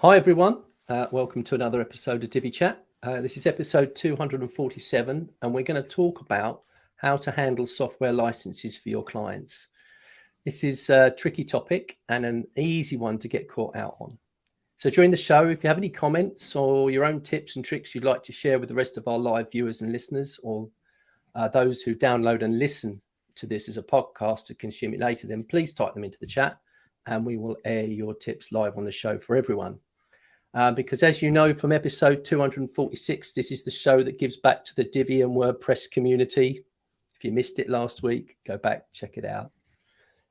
Hi, everyone. Uh, welcome to another episode of Divi Chat. Uh, this is episode 247, and we're going to talk about how to handle software licenses for your clients. This is a tricky topic and an easy one to get caught out on. So, during the show, if you have any comments or your own tips and tricks you'd like to share with the rest of our live viewers and listeners, or uh, those who download and listen to this as a podcast to consume it later, then please type them into the chat and we will air your tips live on the show for everyone. Uh, because as you know from episode 246, this is the show that gives back to the Divi and WordPress community. If you missed it last week, go back, check it out.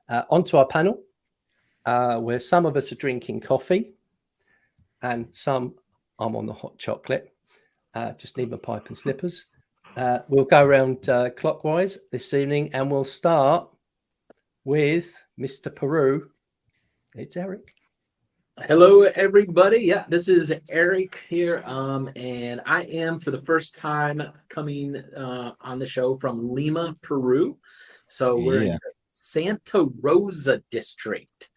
Uh, onto our panel, uh, where some of us are drinking coffee and some I'm on the hot chocolate. Uh, just need my pipe and slippers. Uh, we'll go around clockwise this evening and we'll start with Mr. Peru. It's Eric. Hello, everybody. Yeah, this is Eric here, um, and I am for the first time coming uh, on the show from Lima, Peru. So we're yeah. in Santa Rosa district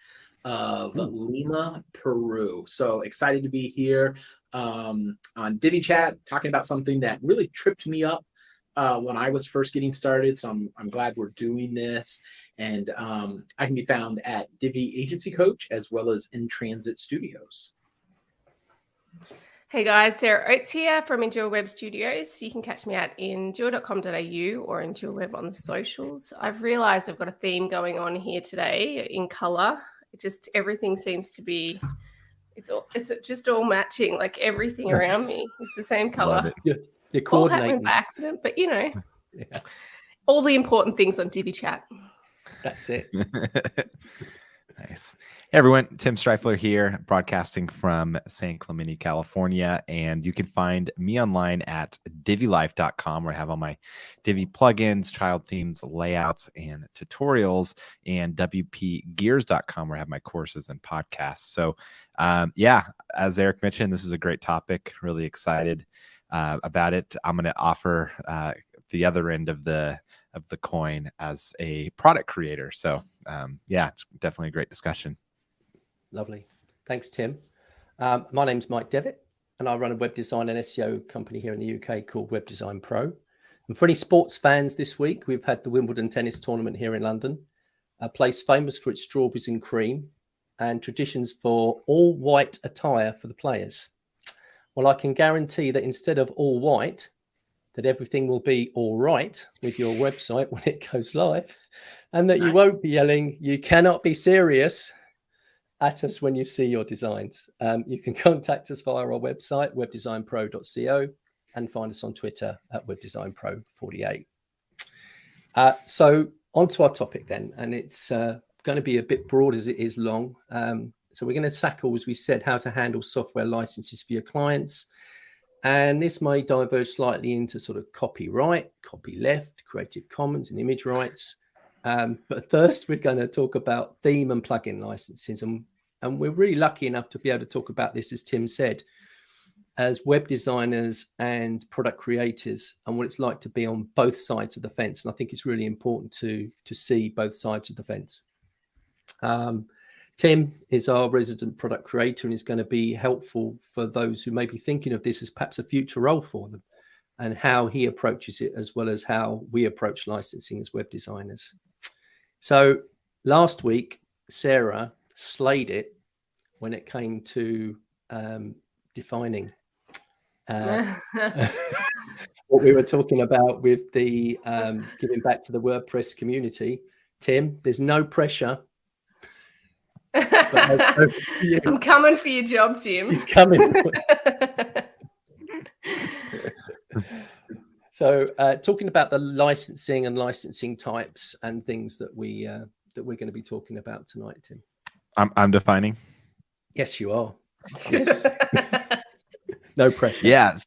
of Ooh. Lima, Peru. So excited to be here um, on Divi Chat, talking about something that really tripped me up uh, when I was first getting started. So I'm, I'm glad we're doing this. And um, I can be found at Divi Agency Coach as well as in Transit Studios. Hey guys, Sarah Oates here from Endure Web Studios. You can catch me at endure.com.au or Endure Web on the socials. I've realized I've got a theme going on here today in color. It just everything seems to be it's all it's just all matching like everything around me. It's the same color. You're coordinating. All by accident, but you know, yeah. all the important things on Divi Chat. That's it. nice. Hey everyone, Tim Strifler here, broadcasting from San Clemente, California. And you can find me online at divilife.com where I have all my Divi plugins, child themes, layouts, and tutorials, and WPGears.com where I have my courses and podcasts. So, um, yeah, as Eric mentioned, this is a great topic. Really excited uh, about it. I'm going to offer uh, the other end of the of the coin as a product creator. So um, yeah, it's definitely a great discussion. Lovely, thanks, Tim. Um, my name's Mike Devitt, and I run a web design and SEO company here in the UK called Web Design Pro. And for any sports fans this week, we've had the Wimbledon tennis tournament here in London, a place famous for its strawberries and cream and traditions for all white attire for the players. Well, I can guarantee that instead of all white, that everything will be all right with your website when it goes live, and that you won't be yelling, you cannot be serious at us when you see your designs. Um, you can contact us via our website, webdesignpro.co, and find us on Twitter at webdesignpro48. Uh, so, on to our topic then, and it's uh, going to be a bit broad as it is long. Um, so we're going to tackle, as we said, how to handle software licenses for your clients. And this may diverge slightly into sort of copyright, copy left, Creative Commons, and image rights. Um, but first, we're going to talk about theme and plugin licenses. And, and we're really lucky enough to be able to talk about this, as Tim said, as web designers and product creators, and what it's like to be on both sides of the fence. And I think it's really important to, to see both sides of the fence. Um, Tim is our resident product creator and is going to be helpful for those who may be thinking of this as perhaps a future role for them and how he approaches it, as well as how we approach licensing as web designers. So last week, Sarah slayed it when it came to um, defining uh, what we were talking about with the um, giving back to the WordPress community. Tim, there's no pressure I'm coming for your job, Jim. He's coming. so, uh, talking about the licensing and licensing types and things that we uh, that we're going to be talking about tonight, Tim. I'm I'm defining. Yes, you are. Yes. No pressure. Yes,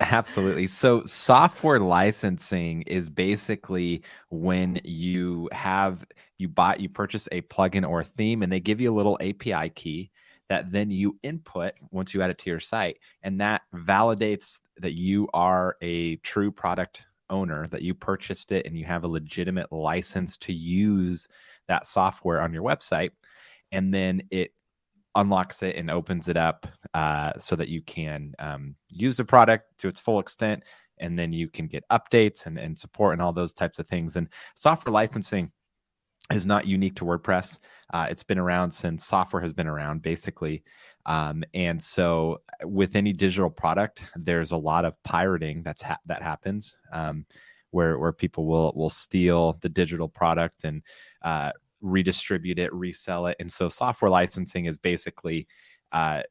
absolutely. So software licensing is basically when you have you buy you purchase a plugin or a theme and they give you a little API key that then you input once you add it to your site and that validates that you are a true product owner that you purchased it and you have a legitimate license to use that software on your website and then it unlocks it and opens it up uh, so that you can um, use the product to its full extent and then you can get updates and, and support and all those types of things. And software licensing is not unique to wordpress. Uh, it's been around since software has been around basically. Um, and so with any digital product there's a lot of pirating that's ha- that happens um, where where people will will steal the digital product and uh, redistribute it, resell it. And so software licensing is basically uh,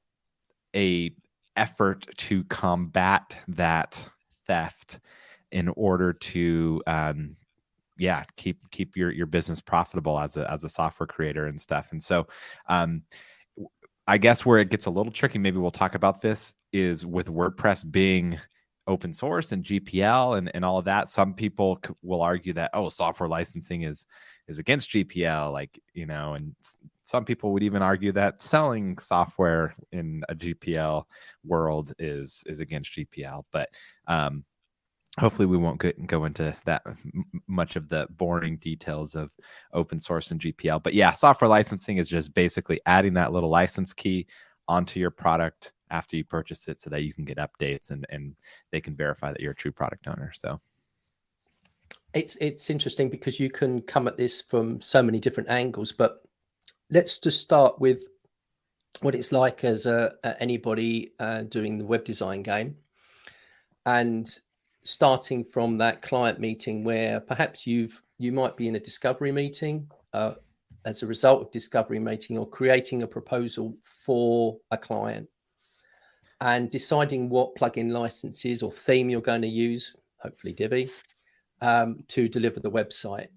a effort to combat that theft in order to um, yeah keep keep your your business profitable as a as a software creator and stuff and so um i guess where it gets a little tricky maybe we'll talk about this is with wordpress being open source and gpl and, and all of that some people will argue that oh software licensing is is against GPL, like you know, and some people would even argue that selling software in a GPL world is is against GPL. But um, hopefully, we won't get, go into that much of the boring details of open source and GPL. But yeah, software licensing is just basically adding that little license key onto your product after you purchase it, so that you can get updates and and they can verify that you're a true product owner. So it's it's interesting because you can come at this from so many different angles but let's just start with what it's like as a, a anybody uh, doing the web design game. And starting from that client meeting where perhaps you've you might be in a discovery meeting uh, as a result of discovery meeting or creating a proposal for a client and deciding what plugin licenses or theme you're going to use hopefully divi um, to deliver the website.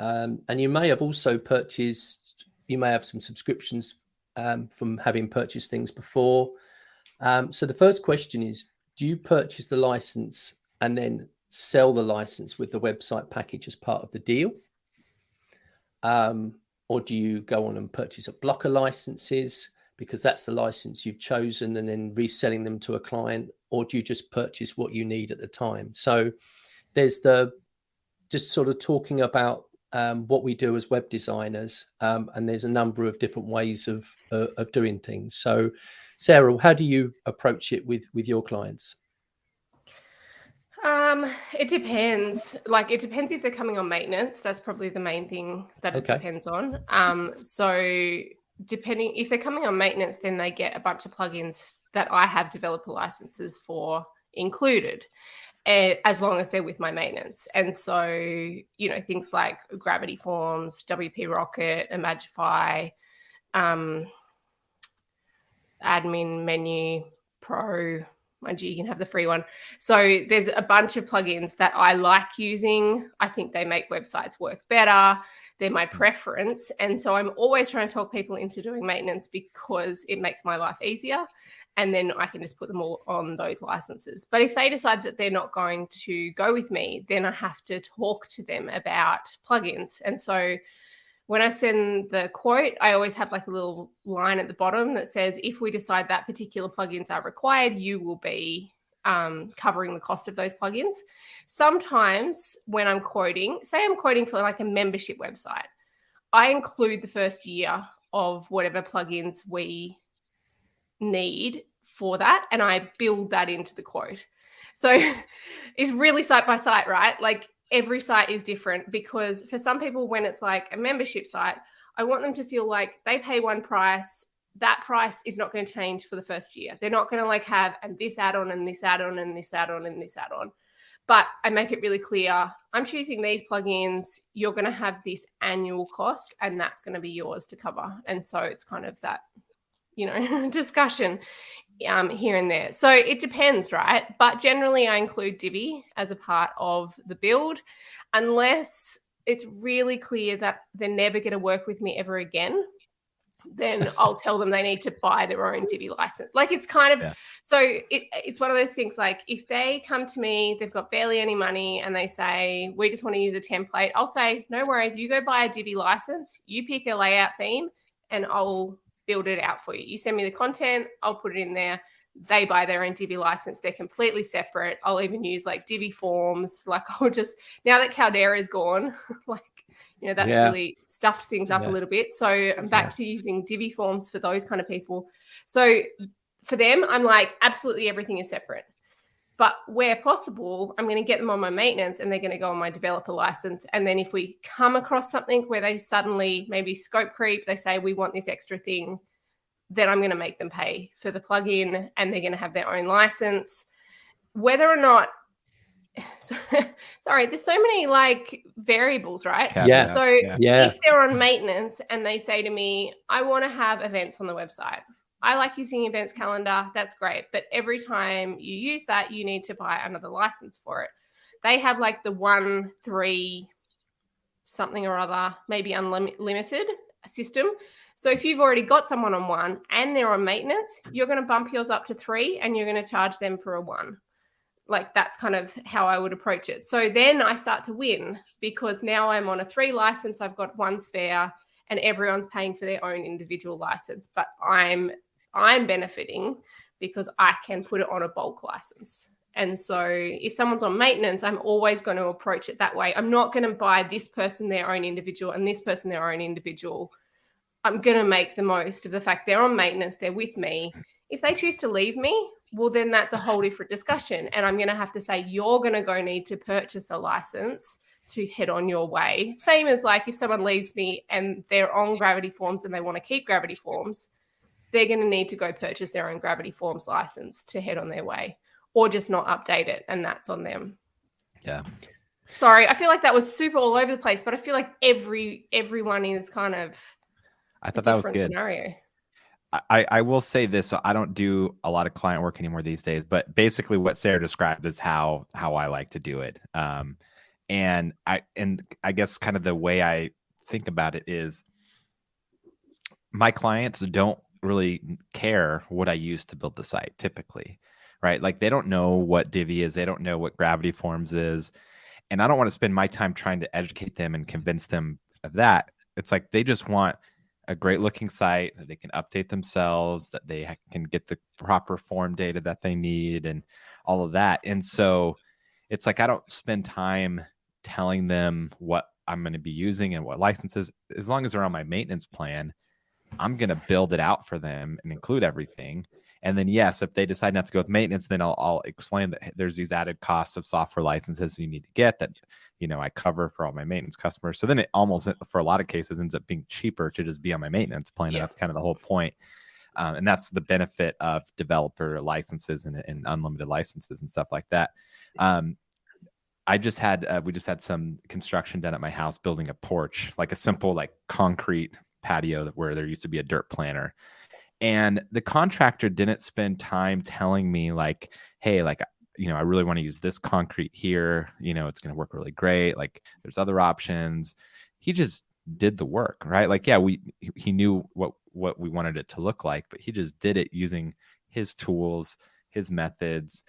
Um, and you may have also purchased, you may have some subscriptions um, from having purchased things before. Um, so the first question is Do you purchase the license and then sell the license with the website package as part of the deal? Um, or do you go on and purchase a block of licenses because that's the license you've chosen and then reselling them to a client? Or do you just purchase what you need at the time? So there's the just sort of talking about um, what we do as web designers, um, and there's a number of different ways of uh, of doing things. So, Sarah, how do you approach it with with your clients? Um, it depends. Like, it depends if they're coming on maintenance. That's probably the main thing that it okay. depends on. Um, so depending if they're coming on maintenance, then they get a bunch of plugins that I have developer licenses for included as long as they're with my maintenance. And so, you know, things like Gravity Forms, WP Rocket, Imagify, um, Admin Menu Pro. Mind you, you can have the free one. So there's a bunch of plugins that I like using. I think they make websites work better. They're my preference. And so I'm always trying to talk people into doing maintenance because it makes my life easier and then I can just put them all on those licenses. But if they decide that they're not going to go with me, then I have to talk to them about plugins. And so when I send the quote, I always have like a little line at the bottom that says, if we decide that particular plugins are required, you will be um, covering the cost of those plugins. Sometimes when I'm quoting, say I'm quoting for like a membership website, I include the first year of whatever plugins we need for that and I build that into the quote. So it's really site by site, right? Like every site is different because for some people, when it's like a membership site, I want them to feel like they pay one price. That price is not going to change for the first year. They're not going to like have and this add on and this add on and this add on and this add on. But I make it really clear I'm choosing these plugins. You're going to have this annual cost, and that's going to be yours to cover. And so it's kind of that you know discussion um, here and there. So it depends, right? But generally, I include Divi as a part of the build, unless it's really clear that they're never going to work with me ever again. Then I'll tell them they need to buy their own Divi license. Like it's kind of yeah. so it, it's one of those things. Like if they come to me, they've got barely any money, and they say we just want to use a template. I'll say no worries. You go buy a Divi license. You pick a layout theme, and I'll build it out for you. You send me the content, I'll put it in there. They buy their own Divi license. They're completely separate. I'll even use like Divi forms. Like I'll just now that Caldera is gone, like You know, that's Yeah. really stuffed things up Yeah. a little bit. So I'm back to using Divi forms for those kind of people. So for them, I'm like, absolutely everything is separate. But where possible, I'm going to get them on my maintenance and they're going to go on my developer license. And then if we come across something where they suddenly maybe scope creep, they say, we want this extra thing, then I'm going to make them pay for the plugin and they're going to have their own license. Whether or not, so, sorry, there's so many like variables, right? Yeah. So Yeah. if they're on maintenance and they say to me, I want to have events on the website, I like using events calendar. That's great. But every time you use that, you need to buy another license for it. They have like the one, three, something or other, maybe unlimited system. So if you've already got someone on one and they're on maintenance, you're going to bump yours up to three and you're going to charge them for a one. Like that's kind of how I would approach it. So then I start to win because now I'm on a three license, I've got one spare and everyone's paying for their own individual license, but I'm I'm benefiting because I can put it on a bulk license. And so if someone's on maintenance, I'm always going to approach it that way. I'm not going to buy this person their own individual and this person their own individual. I'm going to make the most of the fact they're on maintenance, they're with me. If they choose to leave me, well, then that's a whole different discussion. And I'm going to have to say, you're going to go need to purchase a license to head on your way. Same as like if someone leaves me and they're on Gravity Forms and they want to keep Gravity Forms, they're going to need to go purchase their own Gravity Forms license to head on their way or just not update it. And that's on them. Yeah. Sorry, I feel like that was super all over the place, but I feel like every everyone is kind of i thought that was good. scenario. I, I will say this. So I don't do a lot of client work anymore these days, but basically what Sarah described is how how I like to do it. Um, and I and I guess kind of the way I think about it is my clients don't really care what I use to build the site typically, right? Like they don't know what Divi is, they don't know what Gravity Forms is, and I don't want to spend my time trying to educate them and convince them of that. It's like they just want a great looking site that they can update themselves, that they can get the proper form data that they need, and all of that. And so it's like I don't spend time telling them what I'm going to be using and what licenses. As long as they're on my maintenance plan, I'm going to build it out for them and include everything. And then, yes, if they decide not to go with maintenance, then I'll, I'll explain that there's these added costs of software licenses you need to get that you know I cover for all my maintenance customers. So then it almost, for a lot of cases, ends up being cheaper to just be on my maintenance plan. Yeah. And that's kind of the whole point. Um, and that's the benefit of developer licenses and, and unlimited licenses and stuff like that. Um, I just had uh, we just had some construction done at my house, building a porch, like a simple like concrete patio where there used to be a dirt planter, and the contractor didn't spend time telling me like, hey, like you know, I really want to use this concrete here. You know, it's going to work really great. Like, there's other options. He just did the work, right? Like, yeah, we he knew what what we wanted it to look like, but he just did it using his tools, his methods,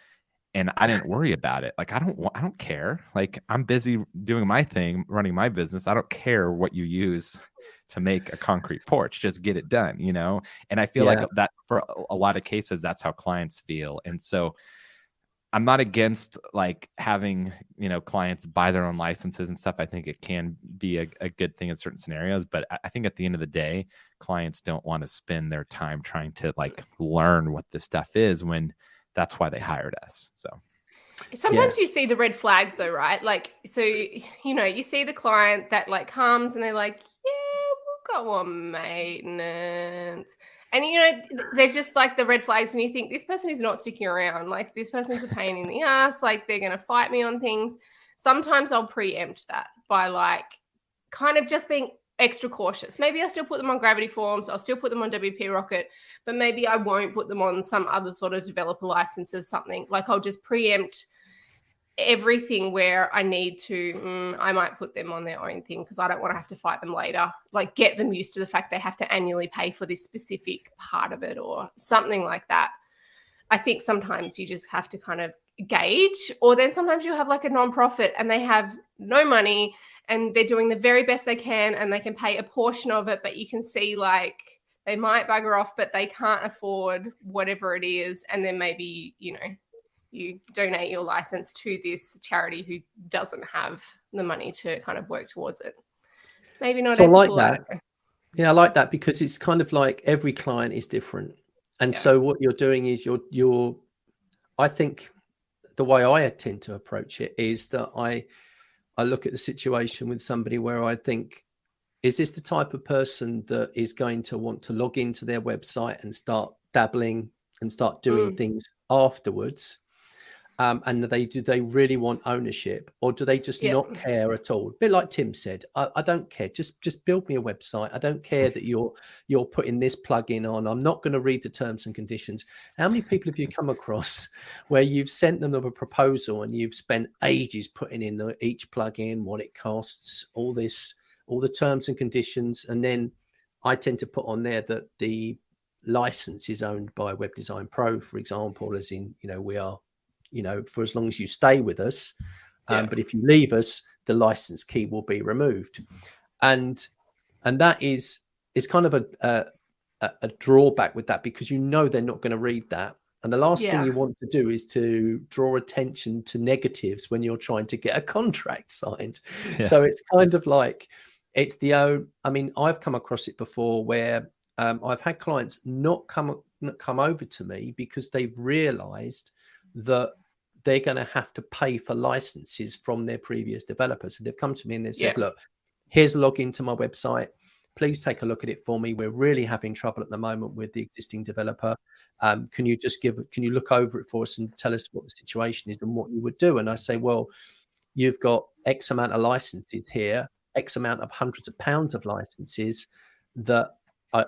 and I didn't worry about it. Like, I don't I don't care. Like, I'm busy doing my thing, running my business. I don't care what you use to make a concrete porch. Just get it done, you know. And I feel Yeah. like that for a- a lot of cases, that's how clients feel. And so I'm not against like having you know clients buy their own licenses and stuff. I think it can be a, a good thing in certain scenarios, but I- I think at the end of the day, clients don't want to spend their time trying to like learn what this stuff is when that's why they hired us. So Sometimes you see the red flags though, right? Like, so you know, you see the client that like comes and they're like, "Yeah, we'll go on maintenance," and you know, they're just like the red flags, and you think this person is not sticking around. Like, this person's a pain in the ass. Like, they're gonna fight me on things. Sometimes I'll preempt that by like kind of just being extra cautious. Maybe I still put them on Gravity Forms, I'll still put them on WP Rocket, but maybe I won't put them on some other sort of developer license or something. Like I'll just preempt everything where I need to, mm, I might put them on their own thing because I don't want to have to fight them later. Like get them used to the fact they have to annually pay for this specific part of it or something like that. I think sometimes you just have to kind of gauge, or then sometimes you have like a nonprofit and they have no money and they're doing the very best they can and they can pay a portion of it, but you can see like they might bugger off, but they can't afford whatever it is. And then maybe, you know, you donate your license to this charity who doesn't have the money to kind of work towards it. Maybe not. So I like that. Yeah, I like that because it's kind of like every client is different, and Yeah. so what you're doing is you're you're. I think the way I tend to approach it is that I I look at the situation with somebody where I think, is this the type of person that is going to want to log into their website and start dabbling and start doing Mm. things afterwards? Um, and they do they really want ownership or do they just Yeah. not care at all? A bit like Tim said, I, I don't care. Just just build me a website. I don't care that you're you're putting this plugin on. I'm not going to read the terms and conditions. How many people have you come across where you've sent them a proposal and you've spent ages putting in the, each plugin, what it costs, all this, all the terms and conditions, and then I tend to put on there that the license is owned by Web Design Pro, for example, as in you know we are, you know, for as long as you stay with us. Um, Yeah. But if you leave us, the license key will be removed, and and that is is kind of a a, a- a drawback with that because you know they're not going to read that. And the last Yeah. thing you want to do is to draw attention to negatives when you're trying to get a contract signed. Yeah. So it's kind of like it's the own. I mean, I've come across it before where um, I've had clients not come not come over to me because they've realised that they're going to have to pay for licenses from their previous developers. So they've come to me and they've said, Yeah. "Look, here's a login to my website. Please take a look at it for me. We're really having trouble at the moment with the existing developer. Um, can you just give? Can you look over it for us and tell us what the situation is and what you would do?" And I say, "Well, you've got X amount of licenses here, X amount of hundreds of pounds of licenses that are,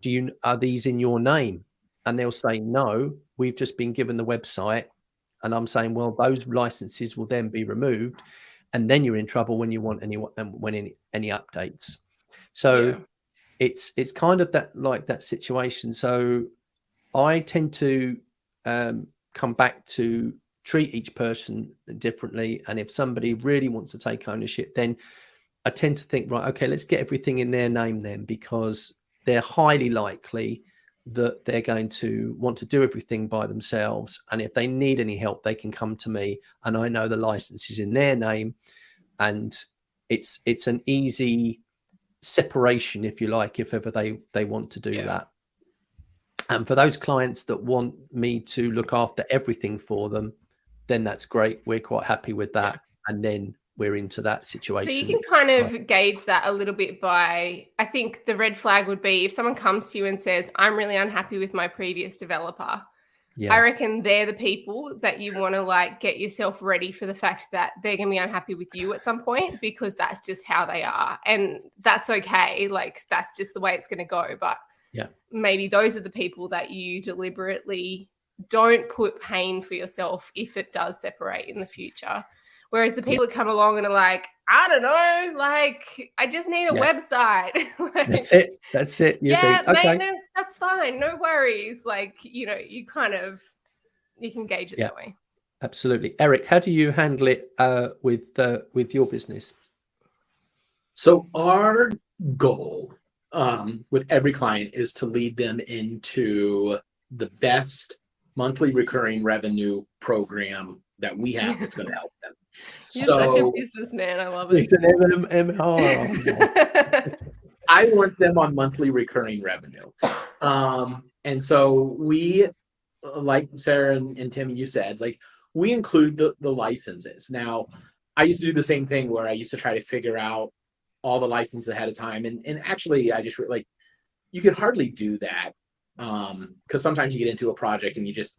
do you are these in your name? And they'll say, no, we've just been given the website. And I'm saying, well, those licenses will then be removed. And then you're in trouble when you want any um, when any, any updates. So Yeah. it's it's kind of that like that situation. So I tend to um, come back to treat each person differently. And if somebody really wants to take ownership, then I tend to think, right, okay, let's get everything in their name then, because they're highly likely that they're going to want to do everything by themselves. And if they need any help, they can come to me. And I know the license is in their name. And it's it's an easy separation, if you like, if ever they they want to do Yeah. that. And for those clients that want me to look after everything for them, then that's great. We're quite happy with that. And then we're into that situation. So you can kind of gauge that a little bit by I think the red flag would be if someone comes to you and says, I'm really unhappy with my previous developer. yeah. I reckon they're the people that you want to like get yourself ready for the fact that they're going to be unhappy with you at some point because that's just how they are. And that's okay. Like that's just the way it's going to go. But Yeah. maybe those are the people that you deliberately don't put pain for yourself if it does separate in the future. Whereas the people that come along and are like, I don't know, like I just need a Yeah. website. Like, That's it. That's it. You yeah, think, okay. maintenance, that's fine. No worries. Like, you know, you kind of you can gauge it Yeah. that way. Absolutely. Eric, how do you handle it uh, with uh, with your business? So our goal um, with every client is to lead them into the best monthly recurring revenue program that we have that's going to help them. You're such a businessman. I love it. It's an MMR. I want them on monthly recurring revenue. Um, and so we, like Sarah and, and Tim, you said, like we include the, the licenses. Now, I used to do the same thing where I used to try to figure out all the licenses ahead of time. And, and actually, I just like, you can hardly do that um because sometimes you get into a project and you just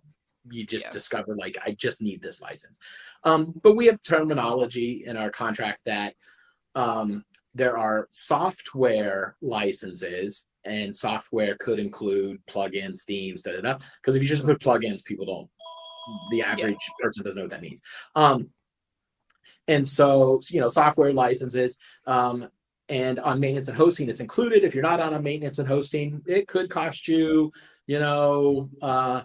you just Yeah. discover like i just need this license. Um but we have terminology in our contract that um there are software licenses and software could include plugins themes da da da because if you just put plugins people don't the average person doesn't know what that means. Um and so you know software licenses um and on maintenance and hosting it's included if you're not on a maintenance and hosting it could cost you you know uh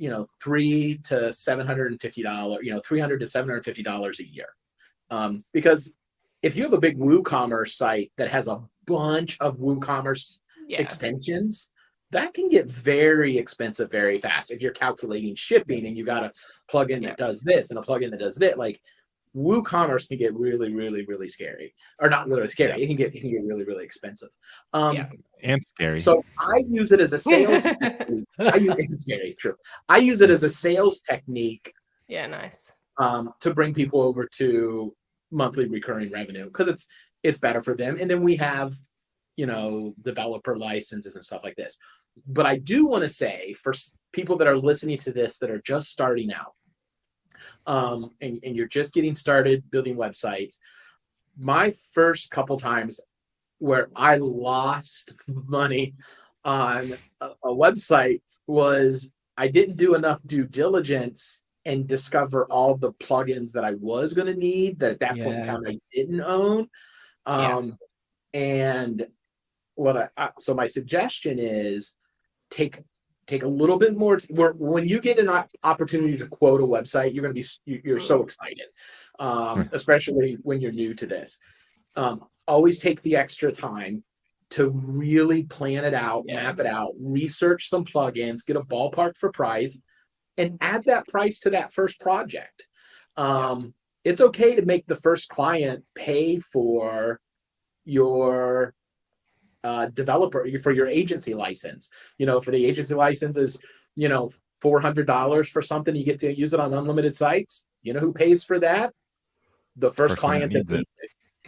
you know three to seven hundred and fifty dollars you know 300 to 750 dollars a year um because if you have a big woocommerce site that has a bunch of woocommerce Yeah. extensions that can get very expensive very fast if you're calculating shipping and you got a plugin Yeah. that does this and a plugin that does that like WooCommerce can get really, really, really scary, or not really scary. Yeah. It can get it can get really, really expensive. Um, yeah. and scary. So I use it as a sales. I use it scary. True. I use it as a sales technique. Yeah, nice. Um, to bring people over to monthly recurring revenue because it's it's better for them, and then we have, you know, developer licenses and stuff like this. But I do want to say for people that are listening to this that are just starting out um, and, and you're just getting started building websites, my first couple times where I lost money on a, a website was I didn't do enough due diligence and discover all the plugins that I was going to need that at that yeah. point in time I didn't own. Um, yeah. And what I, I, so my suggestion is take take a little bit more where, when you get an opportunity to quote a website you're going to be you're so excited um, hmm. especially when you're new to this um, always take the extra time to really plan it out yeah. map it out research some plugins get a ballpark for price and add that price to that first project um, it's okay to make the first client pay for your uh, developer for your agency license. You know, for the agency license is, you know, four hundred dollars for something. You get to use it on unlimited sites. You know who pays for that? The first, first client that it.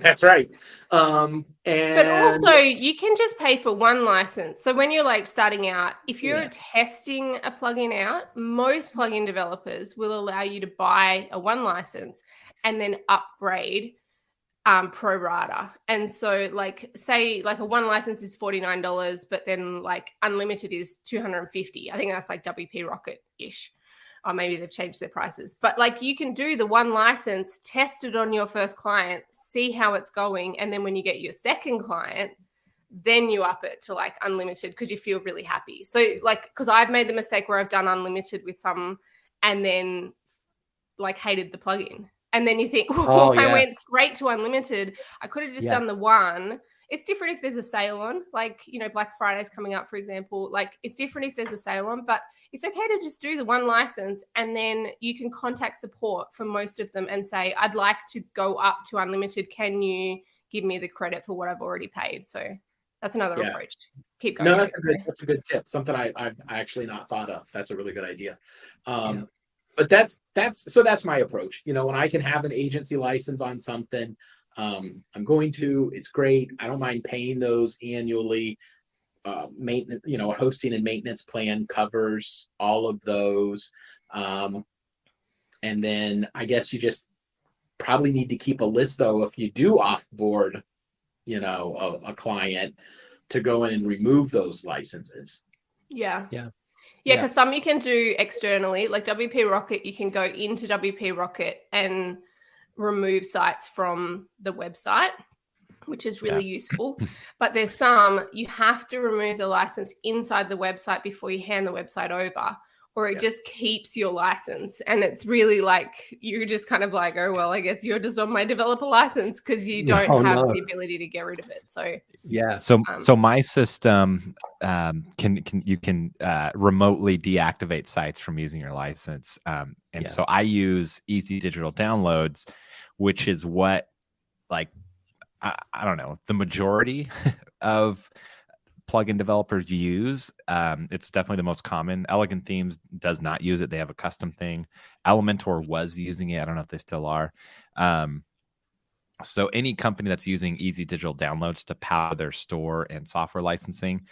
That's right. Um, and but also you can just pay for one license. So when you're like starting out, if you're yeah. testing a plugin out, most plugin developers will allow you to buy a one license and then upgrade um, pro rata. And so, like, say, like a one license is $49, but then like unlimited is 250 I think that's like WP Rocket ish. Or maybe they've changed their prices. But like, you can do the one license, test it on your first client, see how it's going. And then when you get your second client, then you up it to like unlimited because you feel really happy. So, like, because I've made the mistake where I've done unlimited with some and then like hated the plugin and then you think, oh, yeah. I went straight to unlimited. I could have just yeah. done the one. It's different if there's a sale on, like, you know, Black Friday's coming up, for example. Like, it's different if there's a sale on, but it's okay to just do the one license and then you can contact support for most of them and say, I'd like to go up to unlimited. Can you give me the credit for what I've already paid? So that's another yeah. approach. Keep going. No, that's a good that's a good tip. Something I, I've actually not thought of. That's a really good idea. Um, but that's that's so that's my approach you know when i can have an agency license on something um, i'm going to it's great i don't mind paying those annually. Uh, maintenance you know a hosting and maintenance plan covers all of those um, and then i guess you just probably need to keep a list though if you do offboard you know a, a client to go in and remove those licenses. Yeah. Yeah yeah, because yeah. some you can do externally, like WP Rocket, you can go into WP Rocket and remove sites from the website, which is really yeah. useful. But there's some you have to remove the license inside the website before you hand the website over or it yeah. just keeps your license. And it's really like you're just kind of like, oh well, I guess you're just on my developer license because you don't oh, have no. the ability to get rid of it. So yeah. So um, so my system um, can can you can uh, remotely deactivate sites from using your license. Um, and yeah. so I use Easy Digital Downloads, which is what like I, I don't know the majority of plugin developers use. Um, it's definitely the most common. Elegant Themes does not use it. They have a custom thing. Elementor was using it. I don't know if they still are. Um, so any company that's using easy digital downloads to power their store and software licensing,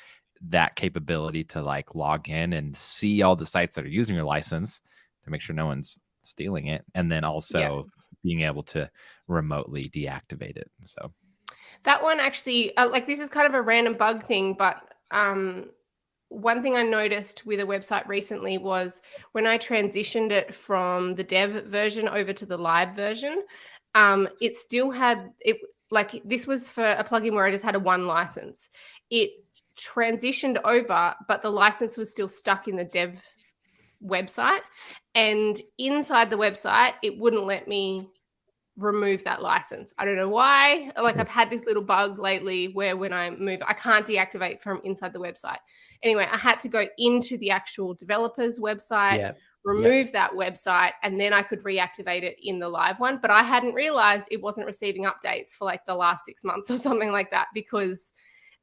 that capability to like log in and see all the sites that are using your license to make sure no one's stealing it, and then also yeah. being able to remotely deactivate it. So that one actually, uh, like this is kind of a random bug thing, but um, one thing I noticed with a website recently was when I transitioned it from the dev version over to the live version, um, it still had it like this was for a plugin where I just had a one license. It transitioned over, but the license was still stuck in the dev website. And inside the website, it wouldn't let me remove that license. I don't know why. Like I've had this little bug lately where when I move, I can't deactivate from inside the website. Anyway, I had to go into the actual developer's website, yeah. remove yeah. that website, and then I could reactivate it in the live one. But I hadn't realized it wasn't receiving updates for like the last six months or something like that because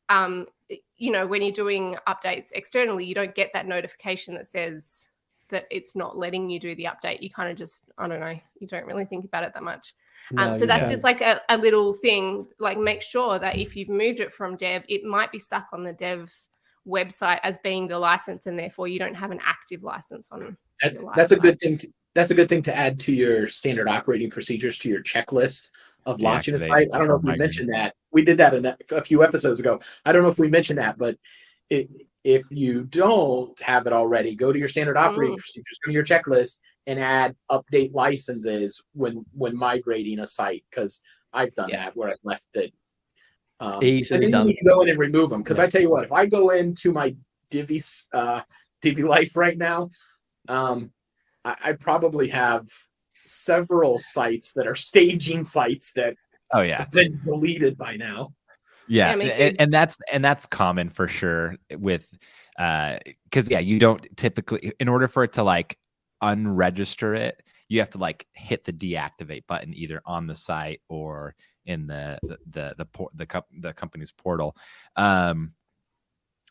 um, you know, when you're doing updates externally, you don't get that notification that says that it's not letting you do the update. You kind of just, I don't know, you don't really think about it that much. Um, no, so that's just like a, a, little thing. Like, make sure that if you've moved it from dev, it might be stuck on the dev website as being the license, and therefore you don't have an active license on. That, that's a good thing. that's a good thing to add to your standard operating procedures to your checklist of launching a site. I don't know if we mentioned that. We did that a, a few episodes ago. I don't know if we mentioned that, but it, if you don't have it already, go to your standard operating mm. procedures, go to your checklist, and add update licenses when when migrating a site. Because I've done yeah. that where I've left it. Um, Easily and done. You go in and remove them. Because yeah. I tell you what, if I go into my Divi uh, Divi Life right now, um, I, I probably have several sites that are staging sites that oh yeah have been deleted by now. Yeah, yeah and, and, that's and that's common for sure with uh because yeah, you don't typically in order for it to like unregister it, you have to like hit the deactivate button either on the site or in the the the the, the, the, the company's portal. Um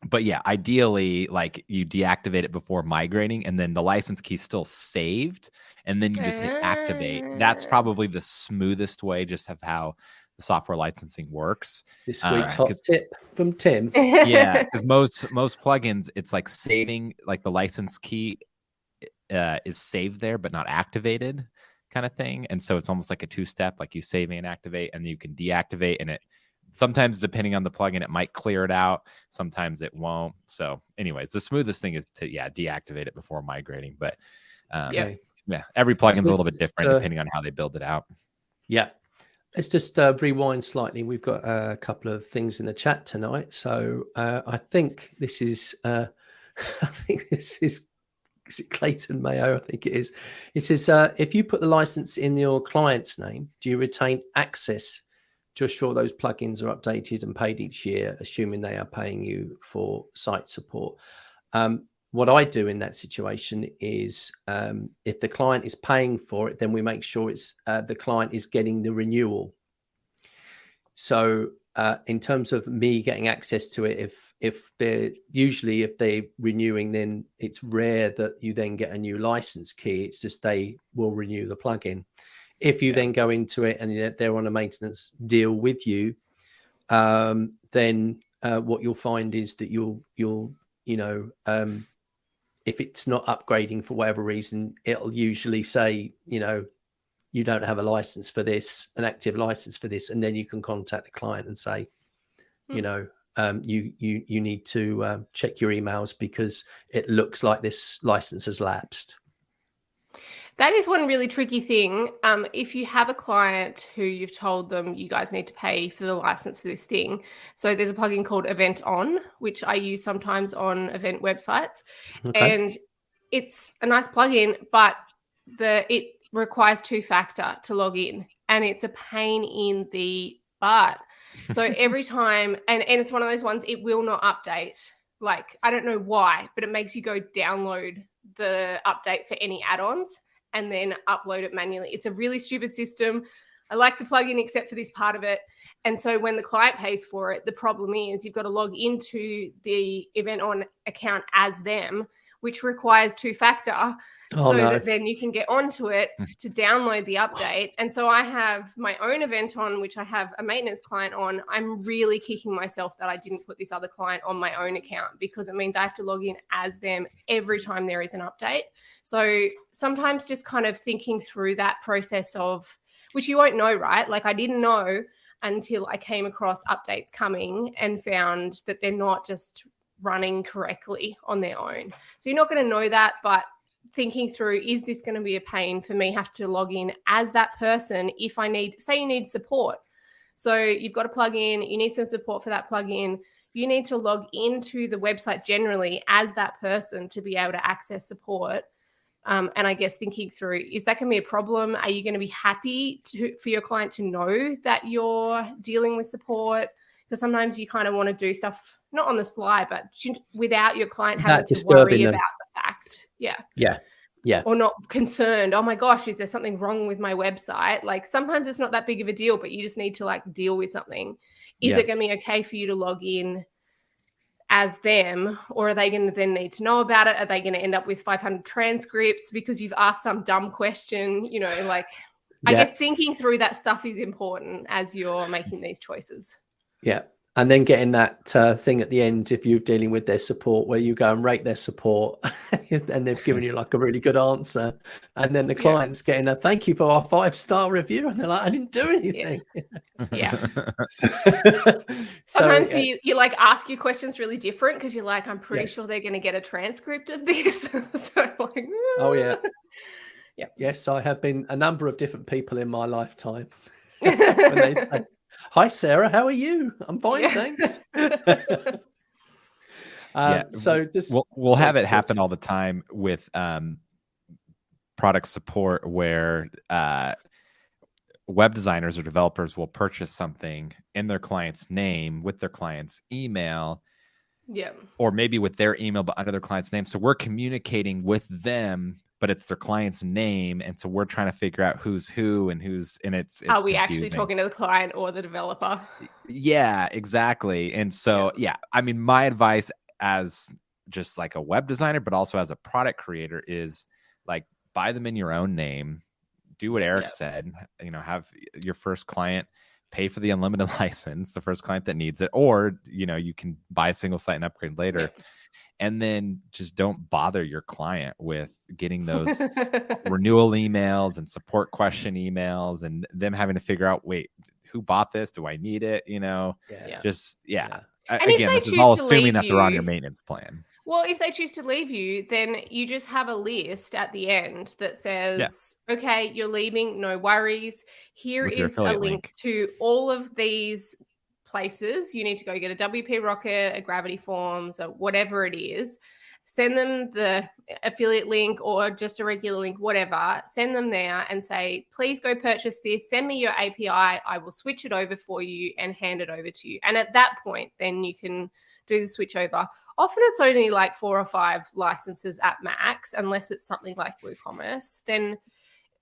but yeah, ideally, like you deactivate it before migrating, and then the license key is still saved, and then you just hit activate. That's ah. probably the smoothest way, just of how the software licensing works. This uh, week's uh, hot tip from Tim. yeah, because most most plugins, it's like saving like the license key uh, is saved there but not activated, kind of thing. And so it's almost like a two step, like you save and activate, and you can deactivate, and it sometimes depending on the plugin it might clear it out sometimes it won't so anyways the smoothest thing is to yeah deactivate it before migrating but um, yeah yeah every plugin is a little bit different uh, depending on how they build it out yeah let's just uh, rewind slightly we've got a couple of things in the chat tonight so uh, i think this is uh, i think this is is it Clayton Mayo? I think it is. It says, uh, if you put the license in your client's name, do you retain access to ensure those plugins are updated and paid each year, assuming they are paying you for site support. Um, what I do in that situation is um, if the client is paying for it, then we make sure it's uh, the client is getting the renewal. So uh, in terms of me getting access to it, if if they're usually if they're renewing, then it's rare that you then get a new license key. It's just they will renew the plugin. If you yeah. then go into it and they're on a maintenance deal with you, um, then uh, what you'll find is that you'll you'll you know um, if it's not upgrading for whatever reason, it'll usually say you know you don't have a license for this, an active license for this, and then you can contact the client and say, you hmm. know, um, you you you need to uh, check your emails because it looks like this license has lapsed. That is one really tricky thing. Um, if you have a client who you've told them you guys need to pay for the license for this thing, so there's a plugin called EventON, which I use sometimes on event websites, okay. and it's a nice plugin, but the it requires two factor to log in, and it's a pain in the butt. So every time, and, and it's one of those ones, it will not update. Like, I don't know why, but it makes you go download the update for any add ons and then upload it manually. It's a really stupid system. I like the plugin except for this part of it. And so when the client pays for it, the problem is you've got to log into the EventON account as them, which requires two factor. Oh, so no. that then you can get onto it hmm. to download the update. And so I have my own EventON, which I have a maintenance client on. I'm really kicking myself that I didn't put this other client on my own account because it means I have to log in as them every time there is an update. So sometimes just kind of thinking through that process of, which you won't know, right? Like I didn't know until I came across updates coming and found that they're not just running correctly on their own. So you're not going to know that, but thinking through is this going to be a pain for me have to log in as that person if I need say you need support. So you've got a plugin, you need some support for that plugin. You need to log into the website generally as that person to be able to access support. Um, and I guess thinking through is that going to be a problem? Are you going to be happy to, for your client to know that you're dealing with support? Because sometimes you kind of want to do stuff not on the sly, but without your client having to worry them. about the fact. Yeah. Yeah. Yeah. Or not concerned. Oh my gosh, is there something wrong with my website? Like sometimes it's not that big of a deal, but you just need to like deal with something. Is Yeah. it going to be okay for you to log in as them, or are they going to then need to know about it? Are they going to end up with 500 transcripts because you've asked some dumb question? You know, like I guess thinking through that stuff is important as you're making these choices. Yeah. And then getting that uh, thing at the end, if you're dealing with their support, where you go and rate their support and they've given you like a really good answer. And then the Yeah. client's getting a thank you for our five star review. And they're like, I didn't do anything. Yeah. so, Sometimes yeah, you, you like ask your questions really different because you're like, I'm pretty Yeah. sure they're going to get a transcript of this. so like, Oh, yeah. Yep. Yes, I have been a number of different people in my lifetime. when they say, Hi, Sarah. How are you? I'm fine, Yeah. thanks. um, Yeah, So just we'll we'll sorry, have it happen all the time with um product support where uh web designers or developers will purchase something in their client's name with their client's email yeah. or maybe with their email but under their client's name so we're communicating with them but it's their client's name and so we're trying to figure out who's who and who's and it's, it's Are we actually talking to the client or the developer? Yeah, exactly. And so, yeah, I mean, my advice as just like a web designer, but also as a product creator is like buy them in your own name. Do what Eric Yeah. said, you know, have your first client pay for the unlimited license, the first client that needs it, or, you know, you can buy a single site and upgrade later. And then just don't bother your client with getting those renewal emails and support question emails and them having to figure out wait who bought this do i need it you know Yeah. Yeah. just yeah, Yeah. A- And again this is all assuming that they're on your maintenance plan Well, if they choose to leave you, then you just have a list at the end that says, okay, you're leaving, no worries. Here With is a link, link. to all of these places. You need to go get a WP Rocket, a Gravity Forms, or whatever it is. Send them the affiliate link or just a regular link, whatever. Send them there and say, please go purchase this. Send me your API. I will switch it over for you and hand it over to you. And at that point, then you can do the switch over often it's only like four or five licenses at max unless it's something like woocommerce then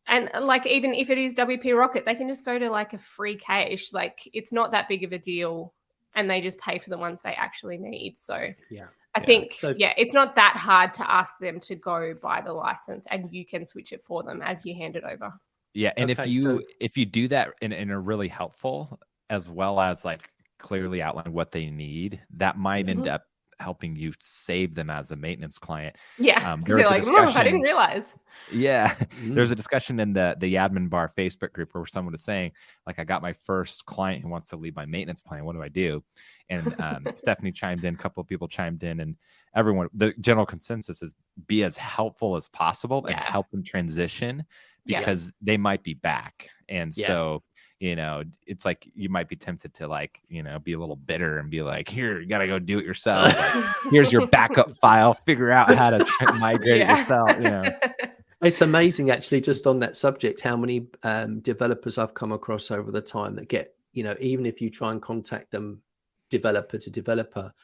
and like even if it is wp rocket they can just go to like a free cache like it's not that big of a deal and they just pay for the ones they actually need so Yeah. i Yeah. think So- yeah it's not that hard to ask them to go buy the license and you can switch it for them as you hand it over yeah and if you so- if you do that and, and are really helpful as well as like clearly outline what they need that might end Mhm. up helping you save them as a maintenance client yeah Um, because there they're was a like "Oh, i didn't realize yeah Mm. there's a discussion in the the admin bar facebook group where someone was saying like i got my first client who wants to leave my maintenance plan what do i do and um, stephanie chimed in a couple of people chimed in and everyone the general consensus is be as helpful as possible and help them transition Yeah. because they might be back and Yeah. so you know it's like you might be tempted to like you know be a little bitter and be like here you gotta go do it yourself like, here's your backup file figure out how to migrate it Yeah. yourself you know It's amazing, actually, just on that subject, how many um, developers I've come across over the time that get, you know, even if you try and contact them developer to developer,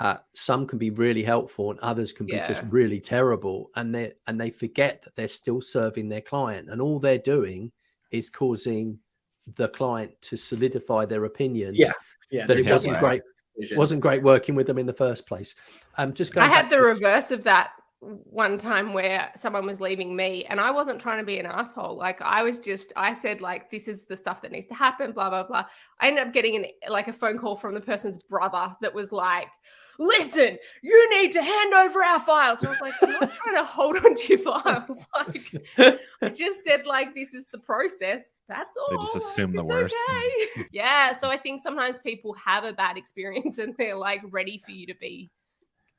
uh, some can be really helpful and others can be just really terrible, and they and they forget that they're still serving their client, and all they're doing is causing the client to solidify their opinion Yeah, Yeah, that it wasn't great vision. wasn't great working with them in the first place. Um, just going I had the to- reverse of that one time where someone was leaving me and I wasn't trying to be an asshole. Like I was just I said like this is the stuff that needs to happen, blah blah blah. I ended up getting an like a phone call from the person's brother that was like, listen, you need to hand over our files. And I was like, I'm not trying to hold on to your files. Like I just said like this is the process. That's all. They just Like, assume the worst. okay. yeah. So I think sometimes people have a bad experience and they're like ready for you to be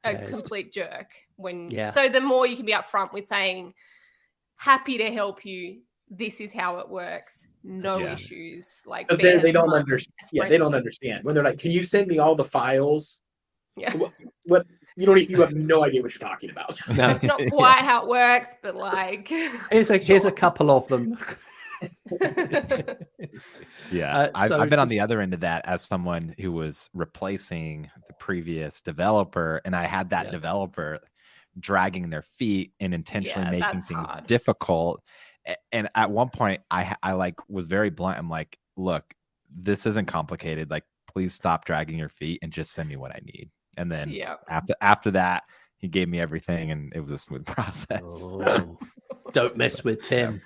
a Yeah, it's- complete jerk when Yeah. so the more you can be upfront with saying happy to help you this is how it works no Yeah. issues like because they, they don't understand. Yeah, they don't understand when they're like, "Can you send me all the files?" yeah What, what you don't you have no idea what you're talking about. No. it's not quite how it works but like Here's a here's a couple of them. Yeah, Uh, I've, so I've been on the other end of that as someone who was replacing the previous developer, and I had that Yeah. developer dragging their feet and intentionally Yeah, making things hard. difficult. And at one point, I I like was very blunt. I'm like, look, this isn't complicated. Like, please stop dragging your feet and just send me what I need. And then Yeah. after after that, he gave me everything, and it was a smooth process. Oh, don't mess with Tim.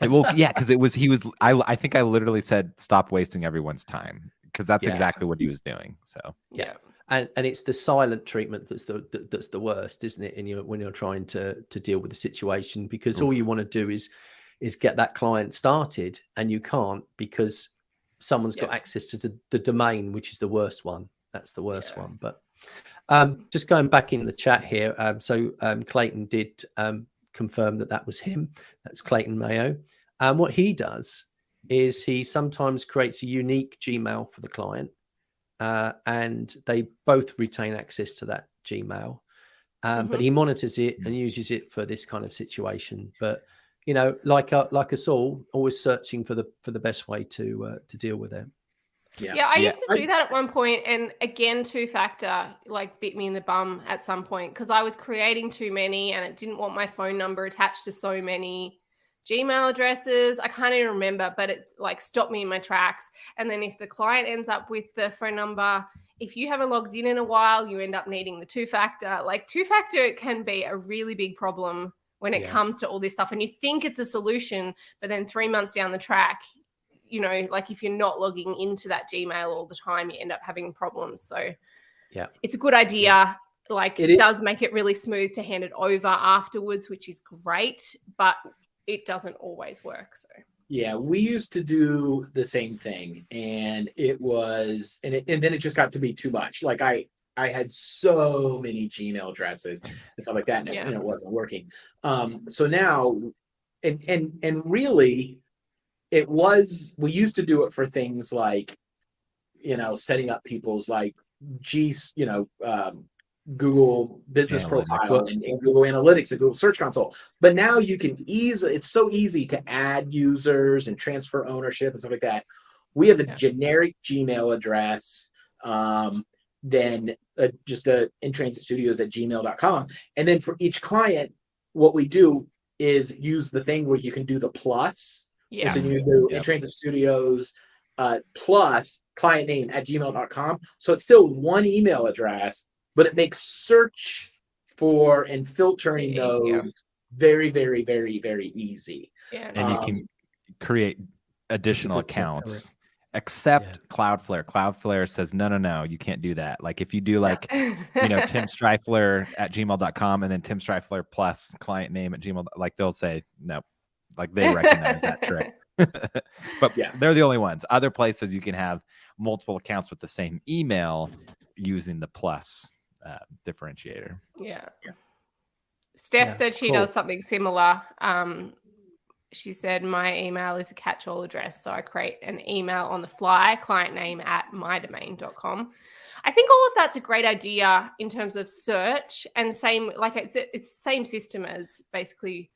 It- well, yeah, because it was he was. I I think I literally said stop wasting everyone's time because that's Yeah. exactly what he was doing. So Yeah. and and it's the silent treatment that's the that- that's the worst isn't it and you when you're trying to to deal with the situation because all you want to do is is get that client started and you can't because someone's got access to the, the domain which is the worst one that's the worst Yeah. one but um just going back in the chat here um so um clayton did um confirm that that was him that's clayton mayo and what he does is he sometimes creates a unique gmail for the client uh, and they both retain access to that Gmail. Um, But Mhm. he monitors it and uses it for this kind of situation. But you know, like uh, like us all, always searching for the for the best way to uh, to deal with it. Yeah. Yeah, I Yeah. used to do that at one point, and again, two factor like bit me in the bum at some point because I was creating too many, and it didn't want my phone number attached to so many Gmail addresses. I can't even remember, but it like stopped me in my tracks. And then if the client ends up with the phone number, if you haven't logged in in a while, you end up needing the two factor. Like two factor can be a really big problem when it Yeah. comes to all this stuff, and you think it's a solution, but then three months down the track, you know, like if you're not logging into that Gmail all the time, you end up having problems. So, Yeah. it's a good idea. Like, It it, does make it really smooth to hand it over afterwards, which is great, but it doesn't always work. So, Yeah, we used to do the same thing, and it was, and it, and then it just got to be too much. Like I, I had so many Gmail addresses and stuff like that, and, it, and it wasn't working. Um, so now, and and and really, it was. We used to do it for things like, you know, setting up people's like G, you know, um, Google Business Analytics. Profile and, and Google Analytics and Google Search Console. But now you can easily, it's so easy to add users and transfer ownership and stuff like that. We have a Yeah. generic Gmail address, um, then uh, just a in transit studios at gmail.com. And then for each client, what we do is use the thing where you can do the plus. Yeah. So you do in Yep. transit studios uh, plus client name at gmail.com. So it's still one email address, but it makes search for and filtering Easier. those very, very, very, very easy. yeah. and you Um, can create additional good tip, Eric. accounts. Except Cloudflare. Cloudflare says no, no, no, you can't do that. Like if you do like you know Tim Strifler at gmail.com and then Tim Strifler plus client name at gmail, like they'll say no, like they recognize that trick. but Yeah. they're the only ones. Other places you can have multiple accounts with the same email using the plus uh, differentiator. Yeah. Steph Yeah, said she cool. does something similar. Um, she said, My email is a catch all address. So I create an email on the fly, client name at mydomain.com. I think all of that's a great idea in terms of search and same, like it's it's same system as basically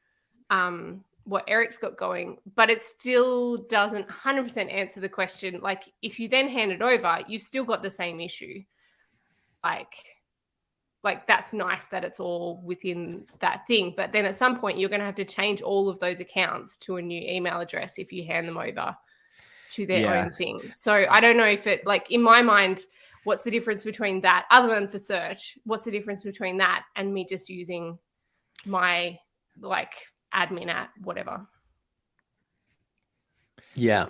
um, what Eric's got going, but it still doesn't 100% answer the question. Like if you then hand it over, you've still got the same issue. Like, like that's nice that it's all within that thing but then at some point you're going to have to change all of those accounts to a new email address if you hand them over to their Yeah. own thing so i don't know if it like in my mind what's the difference between that other than for search what's the difference between that and me just using my like admin at whatever Yeah,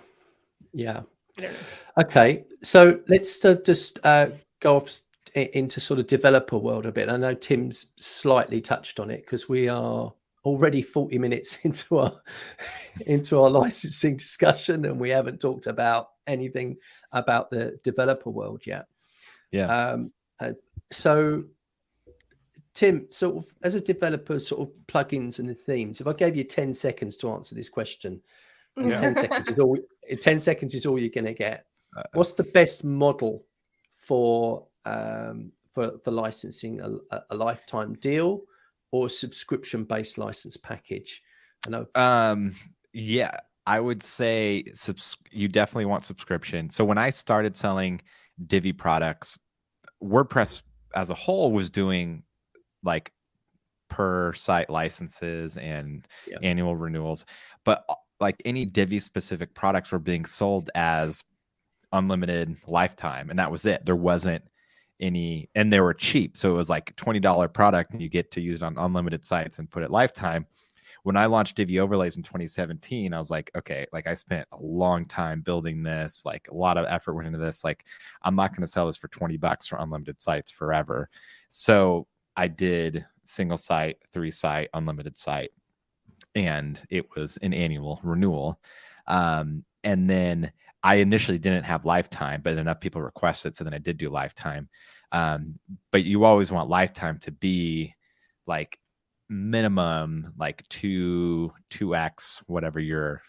yeah. i don't know Okay, so let's uh, just uh, go off into sort of developer world a bit. I know Tim's slightly touched on it because we are already 40 minutes into our into our licensing discussion and we haven't talked about anything about the developer world yet. Yeah. Um, uh, so Tim, sort of as a developer, sort of plugins and the themes, if I gave you 10 seconds to answer this question, Yeah. 10 seconds is all 10 seconds is all you're going to get Uh, what's the best model for um, for for licensing a, a- a lifetime deal or a subscription based license package i know Um, yeah, I would say subs- you definitely want subscription. So when I started selling Divi products, WordPress as a whole was doing like per site licenses and Yeah. annual renewals. But uh, like any Divi specific products were being sold as unlimited lifetime, and that was it. There wasn't any, and they were cheap. So it was like $20 product, and you get to use it on unlimited sites and put it lifetime. When I launched Divi overlays in 2017, I was like, okay, like I spent a long time building this, like a lot of effort went into this. Like, I'm not going to sell this for 20 bucks for unlimited sites forever. So I did single site, three site, unlimited site, and it was an annual renewal. Um, and then I initially didn't have lifetime, but enough people requested, so then I did do lifetime. Um, but you always want lifetime to be like minimum like two two x whatever your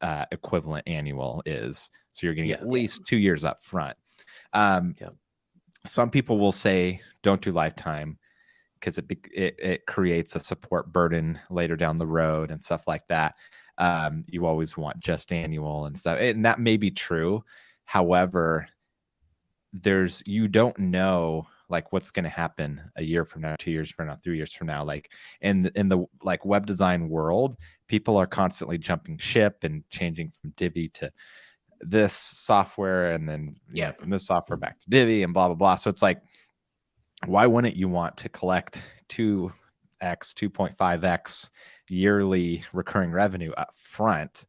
uh, equivalent annual is. So you're getting Yeah. at least two years up front. Um, Yeah. Some people will say don't do lifetime because it, it it creates a support burden later down the road and stuff like that. Um, you always want just annual and stuff, and that may be true. However, there's you don't know like what's going to happen a year from now, two years from now, three years from now. Like in the, in the like web design world, people are constantly jumping ship and changing from Divi to this software, and then know, Yeah. from this software back to Divi, and blah blah blah. So it's like, why wouldn't you want to collect two x, two point five x yearly recurring revenue up front?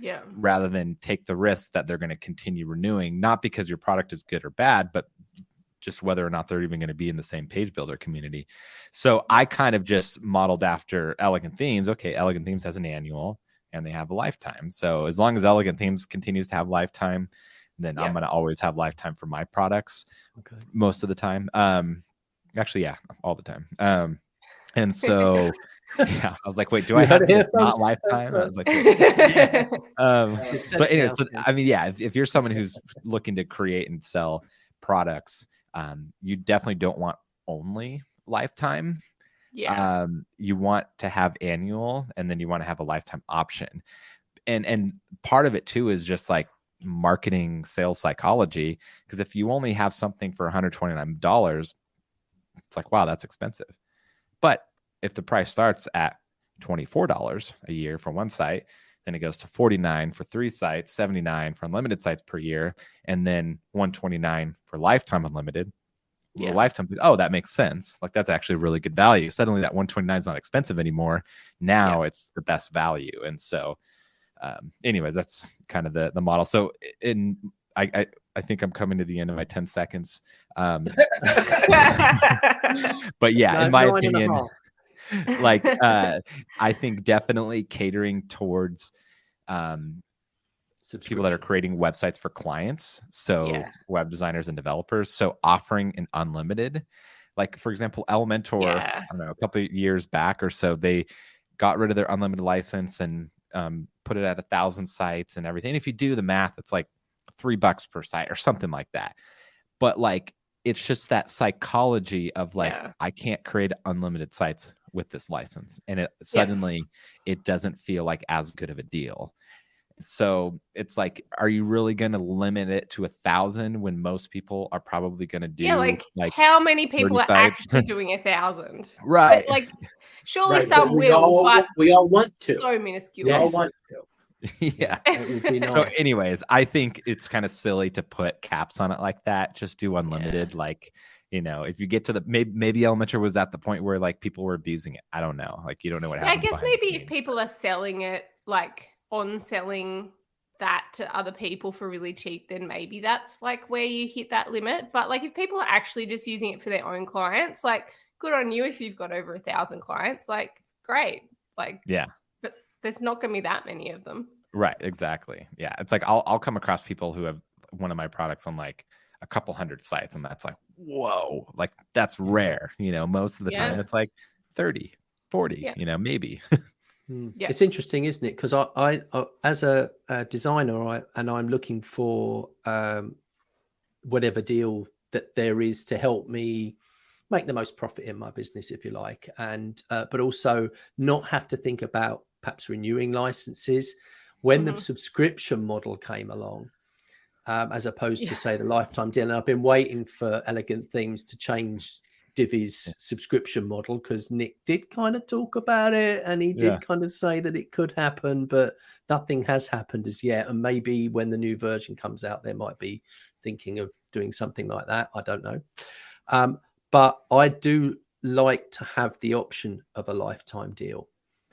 Yeah. rather than take the risk that they're going to continue renewing, not because your product is good or bad, but just whether or not they're even going to be in the same page builder community. So I kind of just modeled after Elegant Themes. Okay, Elegant Themes has an annual and they have a lifetime. So as long as Elegant Themes continues to have lifetime, then Yeah. I'm going to always have lifetime for my products Okay. most of the time. Um, actually, yeah, all the time. Um, and so yeah, I was like, wait, do I have it's not lifetime? I was like, yeah. um, so anyway, so I mean, yeah, if, if you're someone who's looking to create and sell products, um, you definitely don't want only lifetime. Yeah. Um, you want to have annual, and then you want to have a lifetime option. And and part of it too is just like marketing sales psychology. Because if you only have something for 129 dollars, it's like wow, that's expensive. But if the price starts at $24 a year for one site, then it goes to 49 for three sites, 79 for unlimited sites per year, and then 129 for lifetime unlimited. Yeah. Yeah. Lifetime's like, oh, that makes sense. Like that's actually really good value. Suddenly that 129 is not expensive anymore. Now it's the best value. And so um, anyways, that's kind of the the model. So in I, I I think I'm coming to the end of my 10 seconds. Um, but yeah, No- in my nine opinion, half. like uh i think definitely catering towards um people that are creating websites for clients so Yeah. web designers and developers so offering an unlimited like for example elementor Yeah. i don't know a couple of years back or so they got rid of their unlimited license and um, put it at a thousand sites and everything if you do the math it's like three bucks per site or something like that but like it's just that psychology of like Yeah. i can't create unlimited sites with this license and it suddenly it doesn't feel like as good of a deal so it's like are you really going to limit it to a thousand when most people are probably going to do yeah, like, like how many people are sites. actually doing a thousand? right Like, surely Right, but some we will, all, but we all want to. so minuscule. We all want to. yeah so anyways i think it's kind of silly to put caps on it like that just do unlimited like you know if you get to the maybe maybe elementor was at the point where like people were abusing it i don't know like you don't know what Yeah, I guess maybe if people are selling it, like on selling that to other people for really cheap, then maybe that's like where you hit that limit. But like if people are actually just using it for their own clients, like good on you if you've got over a thousand clients, like great. Like, Yeah. but there's not going to be that many of them. Right, exactly. Yeah, it's like I'll I'll come across people who have one of my products on like a couple hundred sites, and that's like whoa, like that's rare. You know, most of the time it's like 30, 40, Yeah. You know, maybe. Mm. Yeah. It's interesting, isn't it? Because I, I, I, as a, a designer, I, and I'm looking for um, whatever deal that there is to help me make the most profit in my business, if you like, and uh, but also not have to think about perhaps renewing licenses when Mhm. the subscription model came along. Um, as opposed Yeah. to say the lifetime deal, and I've been waiting for elegant themes to change Divi's yeah. subscription model because Nick did kind of talk about it and he did yeah. kind of say that it could happen, but nothing has happened as yet. And maybe when the new version comes out, there might be thinking of doing something like that. I don't know. Um, but I do like to have the option of a lifetime deal.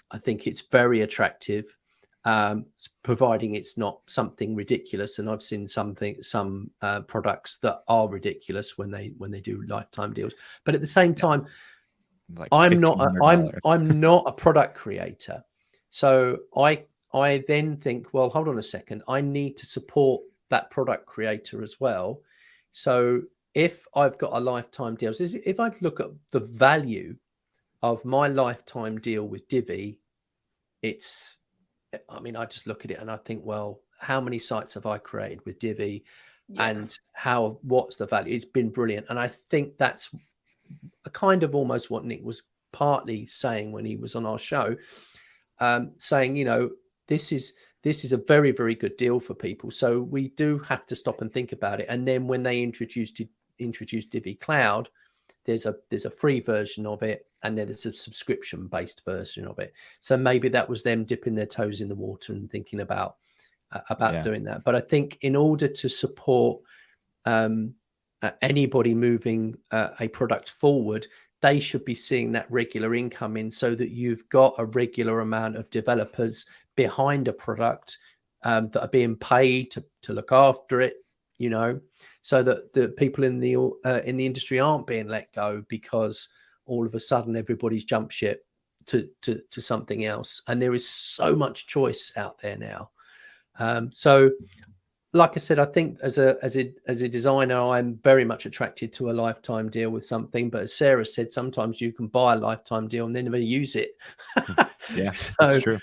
I think it's very attractive um, providing it's not something ridiculous. And I've seen something some uh, products that are ridiculous when they when they do lifetime deals. But at the same time, like I'm not a, I'm I'm not a product creator, so I I then think, well, hold on a second, I need to support that product creator as well. So if I've got a lifetime deal, if I look at the value of my lifetime deal with Divi, it's I mean, I just look at it and I think, well, how many sites have I created with Divi, yeah. and how what's the value? It's been brilliant, and I think that's a kind of almost what Nick was partly saying when he was on our show, um, saying, you know, this is this is a very very good deal for people. So we do have to stop and think about it. And then when they introduced introduced Divi Cloud, there's a there's a free version of it and then there's a subscription based version of it. So maybe that was them dipping their toes in the water and thinking about uh, about yeah. doing that. But i think in order to support um, uh, anybody moving uh, a product forward they should be seeing that regular income in so that you've got a regular amount of developers behind a product um, that are being paid to, to look after it you know so that the people in the uh, in the industry aren't being let go because all of a sudden everybody's jumped ship to to to something else. And there is so much choice out there now. Um, so like i said i think as a as a as a designer i'm very much attracted to a lifetime deal with something. But as sarah said sometimes you can buy a lifetime deal and then never use it. Yeah so that's true.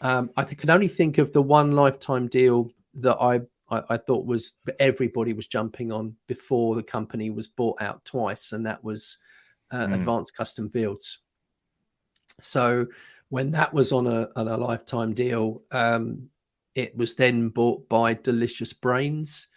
um, i can only think of the one lifetime deal that i I, I, thought was everybody was jumping on before the company was bought out twice, and that was uh, mm. Advanced Custom Fields. So when that was on a, on a lifetime deal, um, it was then bought by Delicious Brains,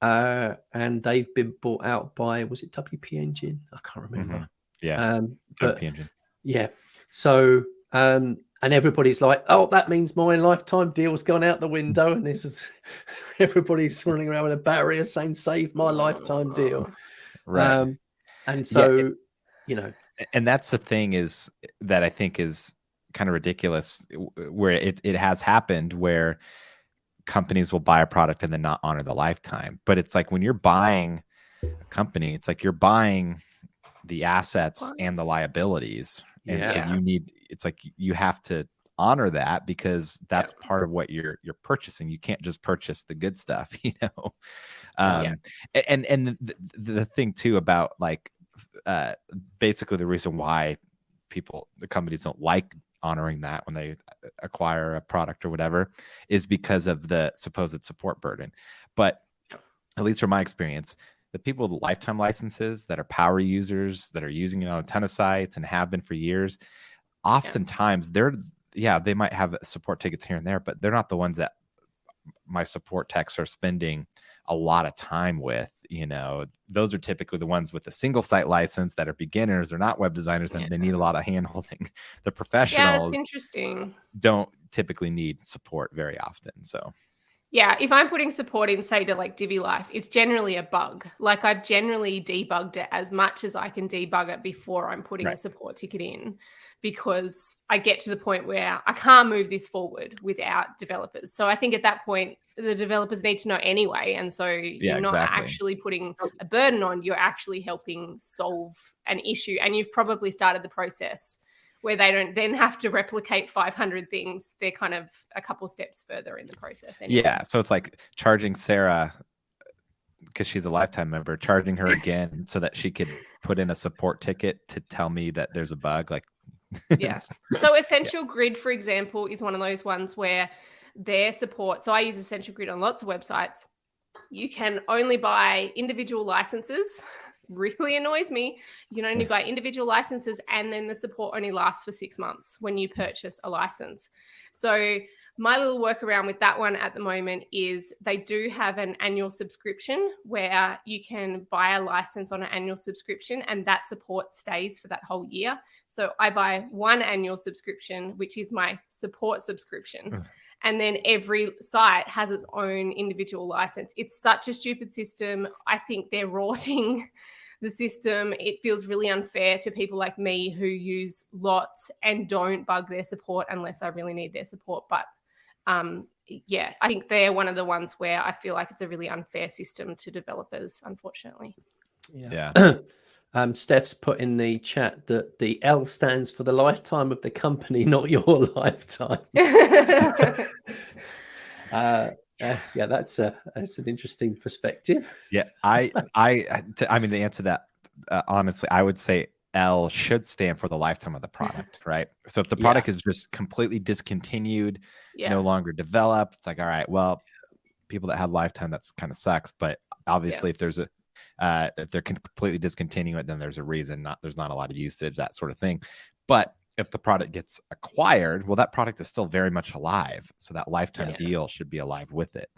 uh, and they've been bought out by was it WP Engine? I can't remember. Mm-hmm. Yeah, um, but, WP Engine. Yeah, so um, and everybody's like, "Oh, that means my lifetime deal's gone out the window," and this is everybody's running around with a barrier saying, "Save my lifetime deal." Right. Um, and so, yeah, it, you know, and that's the thing is that I think is kind of ridiculous, where it it has happened where companies will buy a product and then not honor the lifetime. But it's like when you're buying a company, it's like you're buying the assets and the liabilities and yeah. so you need it's like you have to honor that because that's yeah. part of what you're you're purchasing you can't just purchase the good stuff you know um yeah. and and the, the thing too about like uh basically the reason why people the companies don't like honoring that when they acquire a product or whatever is because of the supposed support burden but at least from my experience the people with lifetime licenses that are power users that are using it on a ton of sites and have been for years, oftentimes yeah. they're yeah they might have support tickets here and there, but they're not the ones that my support techs are spending a lot of time with you know those are typically the ones with a single site license that are beginners they're not web designers and yeah. they need a lot of hand holding the professionals yeah, interesting don't typically need support very often so yeah, if I'm putting support in, say, to like Divi Life, it's generally a bug. Like I've generally debugged it as much as I can debug it before I'm putting right. a support ticket in because I get to the point where I can't move this forward without developers. So I think at that point, the developers need to know anyway. And so yeah, you're not exactly. actually putting a burden on, you're actually helping solve an issue. And you've probably started the process where they don't then have to replicate 500 things. They're kind of a couple steps further in the process. Anyway. Yeah. So it's like charging Sarah because she's a lifetime member, charging her again so that she could put in a support ticket to tell me that there's a bug. Like, yeah. So Essential yeah. Grid, for example, is one of those ones where their support. So I use Essential Grid on lots of websites. You can only buy individual licenses really annoys me. You can only buy individual licenses, and then the support only lasts for six months when you purchase a license. So my little workaround with that one at the moment is they do have an annual subscription where you can buy a license on an annual subscription and that support stays for that whole year. So I buy one annual subscription, which is my support subscription. And then every site has its own individual license. It's such a stupid system. I think they're rotting the system. It feels really unfair to people like me who use lots and don't bug their support unless I really need their support. But um, yeah, I think they're one of the ones where I feel like it's a really unfair system to developers, unfortunately. Yeah. yeah. um, Steph's put in the chat that the L stands for the lifetime of the company, not your lifetime. uh, uh, yeah, that's a that's an interesting perspective. Yeah, I I I mean to answer that uh, honestly, I would say L should stand for the lifetime of the product, right? So if the product yeah. is just completely discontinued, yeah. no longer developed, it's like, all right, well, people that have lifetime, that's kind of sucks. But obviously, yeah. if there's a uh, if they're completely discontinuing it, then there's a reason. Not there's not a lot of usage, that sort of thing. But if the product gets acquired, well, that product is still very much alive. So that lifetime deal should be alive with it.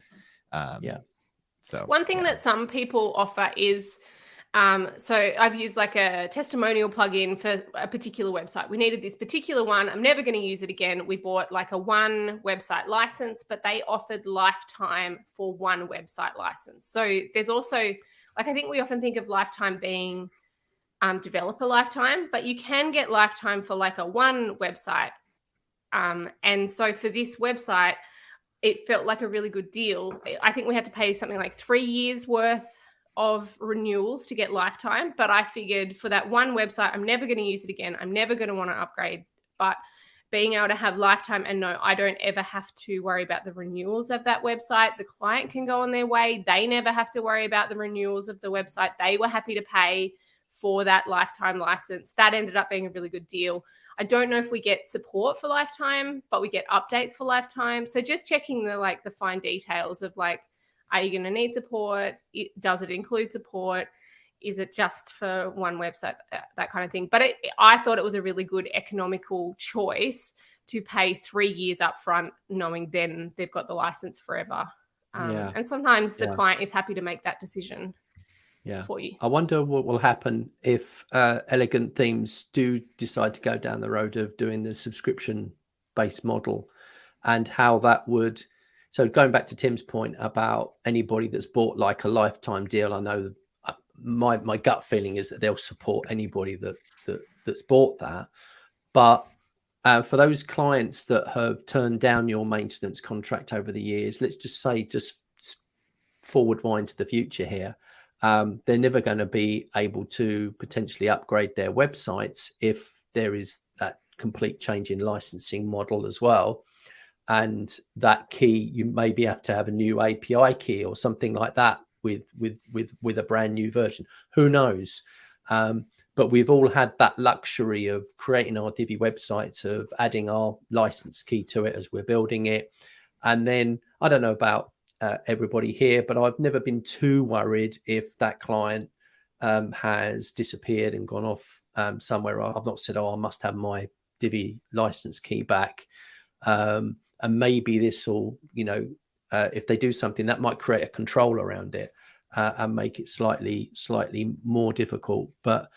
Um, yeah. So one thing that some people offer is um, so I've used like a testimonial plugin for a particular website. We needed this particular one. I'm never going to use it again. We bought like a one website license, but they offered lifetime for one website license. So there's also like I think we often think of lifetime being um, developer lifetime, but you can get lifetime for like a one website. Um, and so for this website, it felt like a really good deal. I think we had to pay something like three years worth of renewals to get lifetime, but I figured for that one website, I'm never going to use it again. I'm never going to want to upgrade. But being able to have lifetime and no, I don't ever have to worry about the renewals of that website. The client can go on their way. They never have to worry about the renewals of the website. They were happy to pay for that lifetime license. That ended up being a really good deal. I don't know if we get support for lifetime, but we get updates for lifetime. So just checking the like the fine details of like are you going to need support? Does it include support? Is it just for one website? Uh, that kind of thing. But it, I thought it was a really good economical choice to pay three years up front, knowing then they've got the license forever. Um, yeah. And sometimes the yeah. client is happy to make that decision yeah. for you. I wonder what will happen if uh, Elegant Themes do decide to go down the road of doing the subscription based model and how that would so going back to Tim's point about anybody that's bought like a lifetime deal, I know my my gut feeling is that they'll support anybody that that that's bought that. But uh, for those clients that have turned down your maintenance contract over the years, let's just say just forward wind to the future here. Um, they're never going to be able to potentially upgrade their websites if there is that complete change in licensing model as well and that key you maybe have to have a new api key or something like that with with with with a brand new version. Who knows? Um, but we've all had that luxury of creating our divi websites of adding our license key to it as we're building it. And then i don't know about uh, everybody here but i've never been too worried if that client um, has disappeared and gone off um, somewhere. I've not said oh i must have my divi license key back. Um, and maybe this will you know uh, if they do something that might create a control around it uh, and make it slightly slightly more difficult. But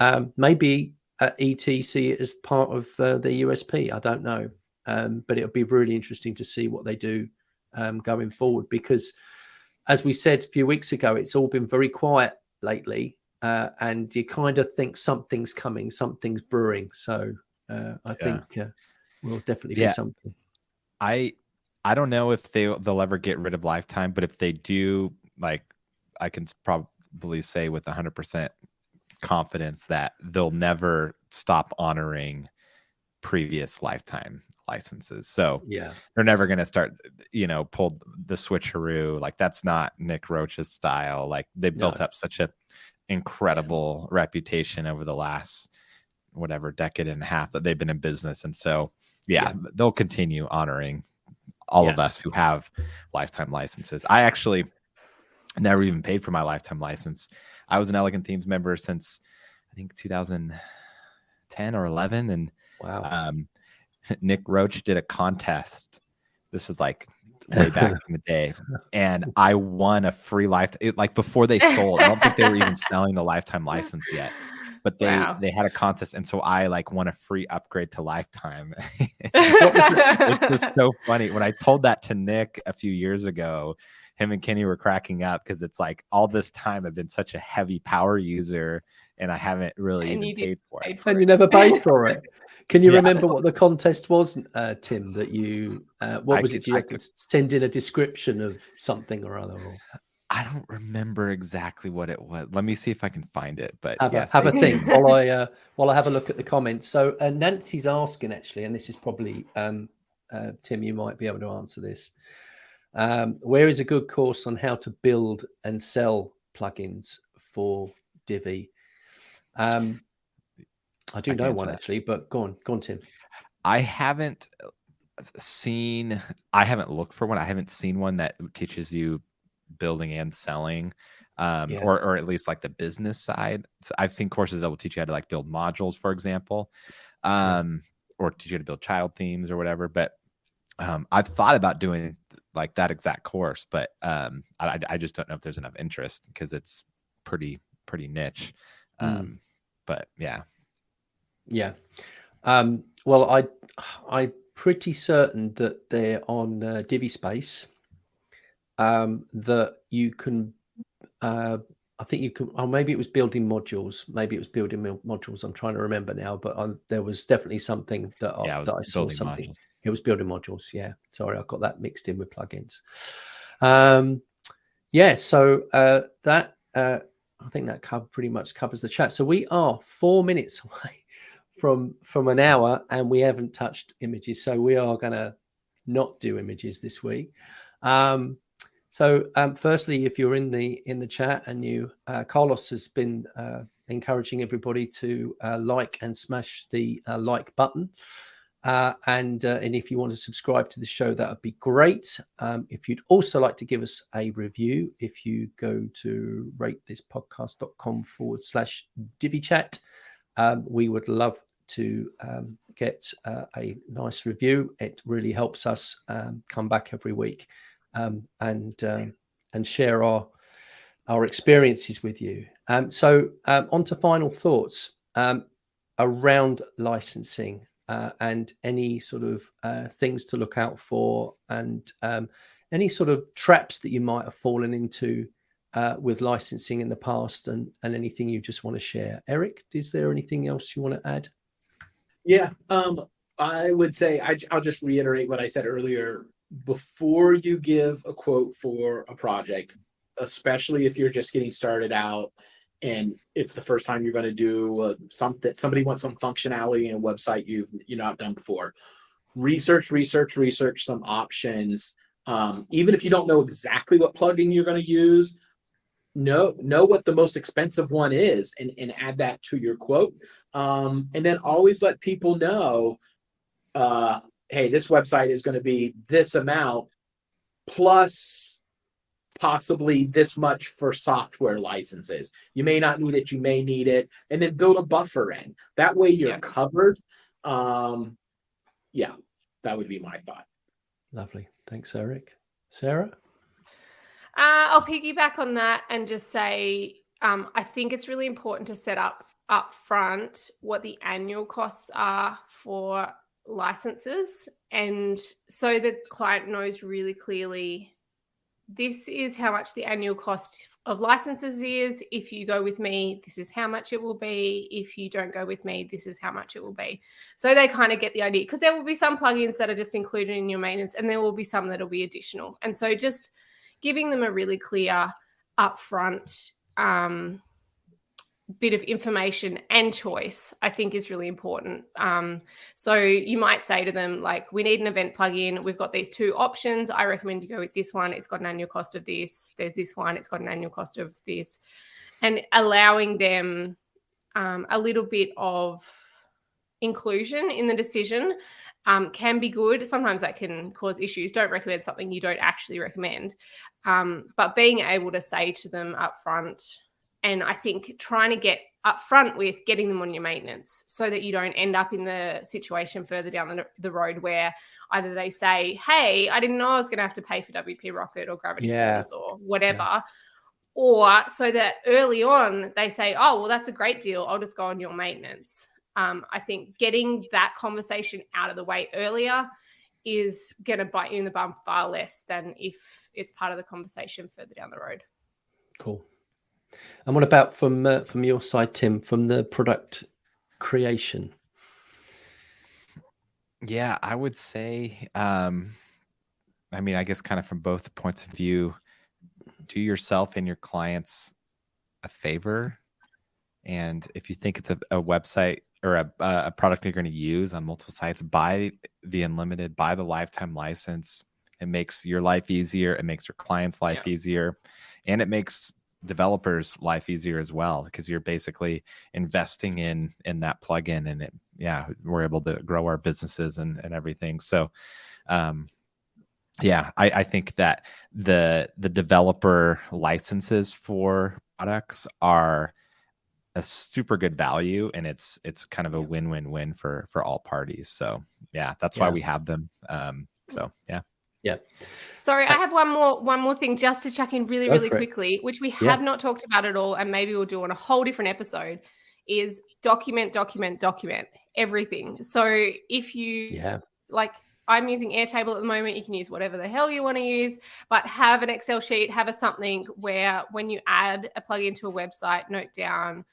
um, maybe uh, etc as part of uh, the usp i don't know. Um, but it'll be really interesting to see what they do um, going forward because as we said a few weeks ago it's all been very quiet lately uh, and you kind of think something's coming something's brewing. So uh, i yeah. think uh, will definitely yeah. be something. I I don't know if they they'll ever get rid of lifetime, but if they do, like I can probably say with 100% confidence that they'll never stop honoring previous lifetime licenses. So yeah, they're never going to start, you know, pull the switcheroo. Like that's not Nick Roach's style. Like they built no. up such a incredible yeah. reputation over the last whatever decade and a half that they've been in business, and so yeah, yeah. they'll continue honoring all yeah. of us who have lifetime licenses. I actually never even paid for my lifetime license. I was an Elegant Themes member since I think 2010 or 11, and wow, um, Nick Roach did a contest This was like way back in the day, and I won a free lifetime. Like before they sold, I don't think they were even selling the lifetime license yet. But they wow. they had a contest, and so I like won a free upgrade to lifetime. it was so funny when I told that to Nick a few years ago. Him and Kenny were cracking up because it's like all this time I've been such a heavy power user and I haven't really and even paid for it. For and it. you never paid for it. Can you yeah. remember what the contest was, uh, Tim? That you uh, what I was could, it? You had to send in a description of something or other. Or... I don't remember exactly what it was. Let me see if I can find it. But have, yes, a, have a think while I uh, while I have a look at the comments. So uh, Nancy's asking actually, and this is probably um, uh, Tim. You might be able to answer this. Um, where is a good course on how to build and sell plugins for Divi? Um, I do I know one that. actually, but go on, go on, Tim. I haven't uh, seen. I haven't looked for one. I haven't seen one that teaches you building and selling, um, yeah. or or at least like the business side. So I've seen courses that will teach you how to like build modules, for example, um, or teach you how to build child themes or whatever. But um, I've thought about doing like that exact course, but um, I, I just don't know if there's enough interest because it's pretty pretty niche. Hmm. Um, mm. But yeah, yeah. Um, well, I I'm pretty certain that they're on uh, Divi Space. Um, that you can. Uh, I think you can. Oh, maybe it was building modules. Maybe it was building modules. I'm trying to remember now, but I, there was definitely something that, yeah, I, that I saw something. Modules. It was building modules. Yeah. Sorry, I got that mixed in with plugins. Um, yeah. So uh, that uh, I think that cover, pretty much covers the chat. So we are four minutes away from from an hour, and we haven't touched images. So we are going to not do images this week. Um, so um, firstly, if you're in the in the chat and you, uh, Carlos has been uh, encouraging everybody to uh, like and smash the uh, like button. Uh, and uh, and if you want to subscribe to the show, that would be great. Um, if you'd also like to give us a review, if you go to ratethispodcast.com forward slash divi chat, um, we would love to um, get a nice review. It really helps us um, come back every week um, and um, and share our our experiences with you. so on to final thoughts around licensing uh, and any sort of uh, things to look out for and um, any sort of traps that you might have fallen into uh, with licensing in the past and, and anything you just want to share. Eric, is there anything else you want to add? Yeah, um, I would say I, I'll just reiterate what I said earlier. Before you give a quote for a project, especially if you're just getting started out and it's the first time you're going to do uh, something somebody wants some functionality in a website you've you not done before research research research some options. Um, even if you don't know exactly what plugin you're going to use know know what the most expensive one is and, and add that to your quote. Um, and then always let people know uh, hey this website is going to be this amount plus possibly this much for software licenses. You may not need it, you may need it, and then build a buffer in. That way you're yeah. covered. Um, yeah, that would be my thought. Lovely. Thanks, Eric. Sarah? Uh, I'll piggyback on that and just say um, I think it's really important to set up up front what the annual costs are for licenses and so the client knows really clearly this is how much the annual cost of licenses is. If you go with me, this is how much it will be. If you don't go with me, this is how much it will be. So they kind of get the idea because there will be some plugins that are just included in your maintenance and there will be some that will be additional. And so just giving them a really clear upfront um, bit of information and choice i think is really important. Um, so you might say to them like we need an event plugin. We've got these two options. I recommend you go with this one. It's got an annual cost of this. There's this one. It's got an annual cost of this. And allowing them um, a little bit of inclusion in the decision um, can be good. Sometimes that can cause issues. Don't recommend something you don't actually recommend. Um, but being able to say to them up front, and I think trying to get upfront with getting them on your maintenance so that you don't end up in the situation further down the, the road where either they say, Hey, I didn't know I was going to have to pay for WP Rocket or Gravity yeah. Or whatever. Yeah. Or so that early on they say, Oh, well, that's a great deal. I'll just go on your maintenance. Um, I think getting that conversation out of the way earlier is going to bite you in the bum far less than if it's part of the conversation further down the road. Cool. And what about from uh, from your side, Tim, from the product creation? Yeah, I would say, um, I mean, I guess kind of from both points of view, do yourself and your clients a favor. And if you think it's a, a website or a, a product you're going to use on multiple sites, buy the unlimited, buy the lifetime license. It makes your life easier. It makes your client's life yeah. easier. And it makes developers life easier as well because you're basically investing in in that plugin and it yeah we're able to grow our businesses and and everything. So um yeah i i think that the the developer licenses for products are a super good value and it's it's kind of a win-win-win for for all parties. So yeah that's yeah. why we have them. Um so yeah yeah. Sorry, I have one more one more thing just to chuck in really, really quickly, it. which we have yeah. not talked about at all, and maybe we'll do on a whole different episode, is document, document, document everything. So if you yeah like I'm using Airtable at the moment. You can use whatever the hell you want to use, but have an Excel sheet, have a something where when you add a plugin to a website, note down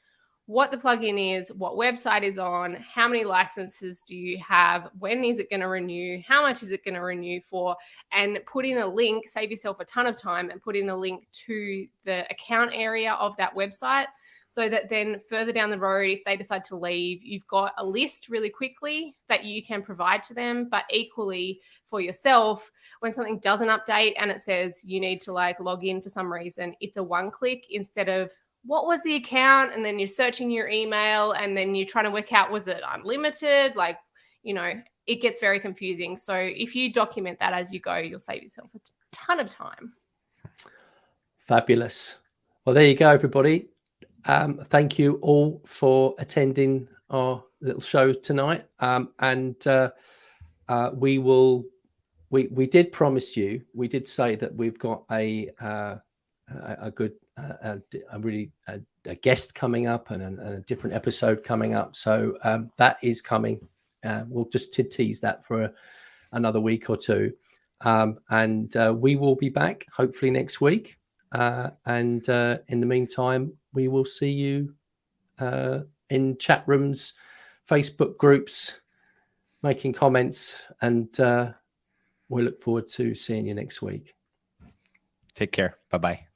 what the plugin is, what website is on, how many licenses do you have, when is it going to renew, how much is it going to renew for, and put in a link, save yourself a ton of time, and put in a link to the account area of that website so that then further down the road, if they decide to leave, you've got a list really quickly that you can provide to them. But equally for yourself, when something doesn't update and it says you need to like log in for some reason, it's a one click instead of what was the account? And then you're searching your email and then you're trying to work out was it unlimited? Like you know it gets very confusing. So if you document that as you go you'll save yourself a ton of time. Fabulous. Well there you go everybody. Um, thank you all for attending our little show tonight. Um, and uh, uh, we will we we did promise you we did say that we've got a uh, a, a good a, a really a, a, guest coming up and a, a, different episode coming up. So um, that is coming. Uh, we'll just tease that for another week or two. Um, and uh, we will be back hopefully next week. Uh, and uh, in the meantime, we will see you uh, in chat rooms, Facebook groups, making comments, and uh, we look forward to seeing you next week. Take care. Bye bye.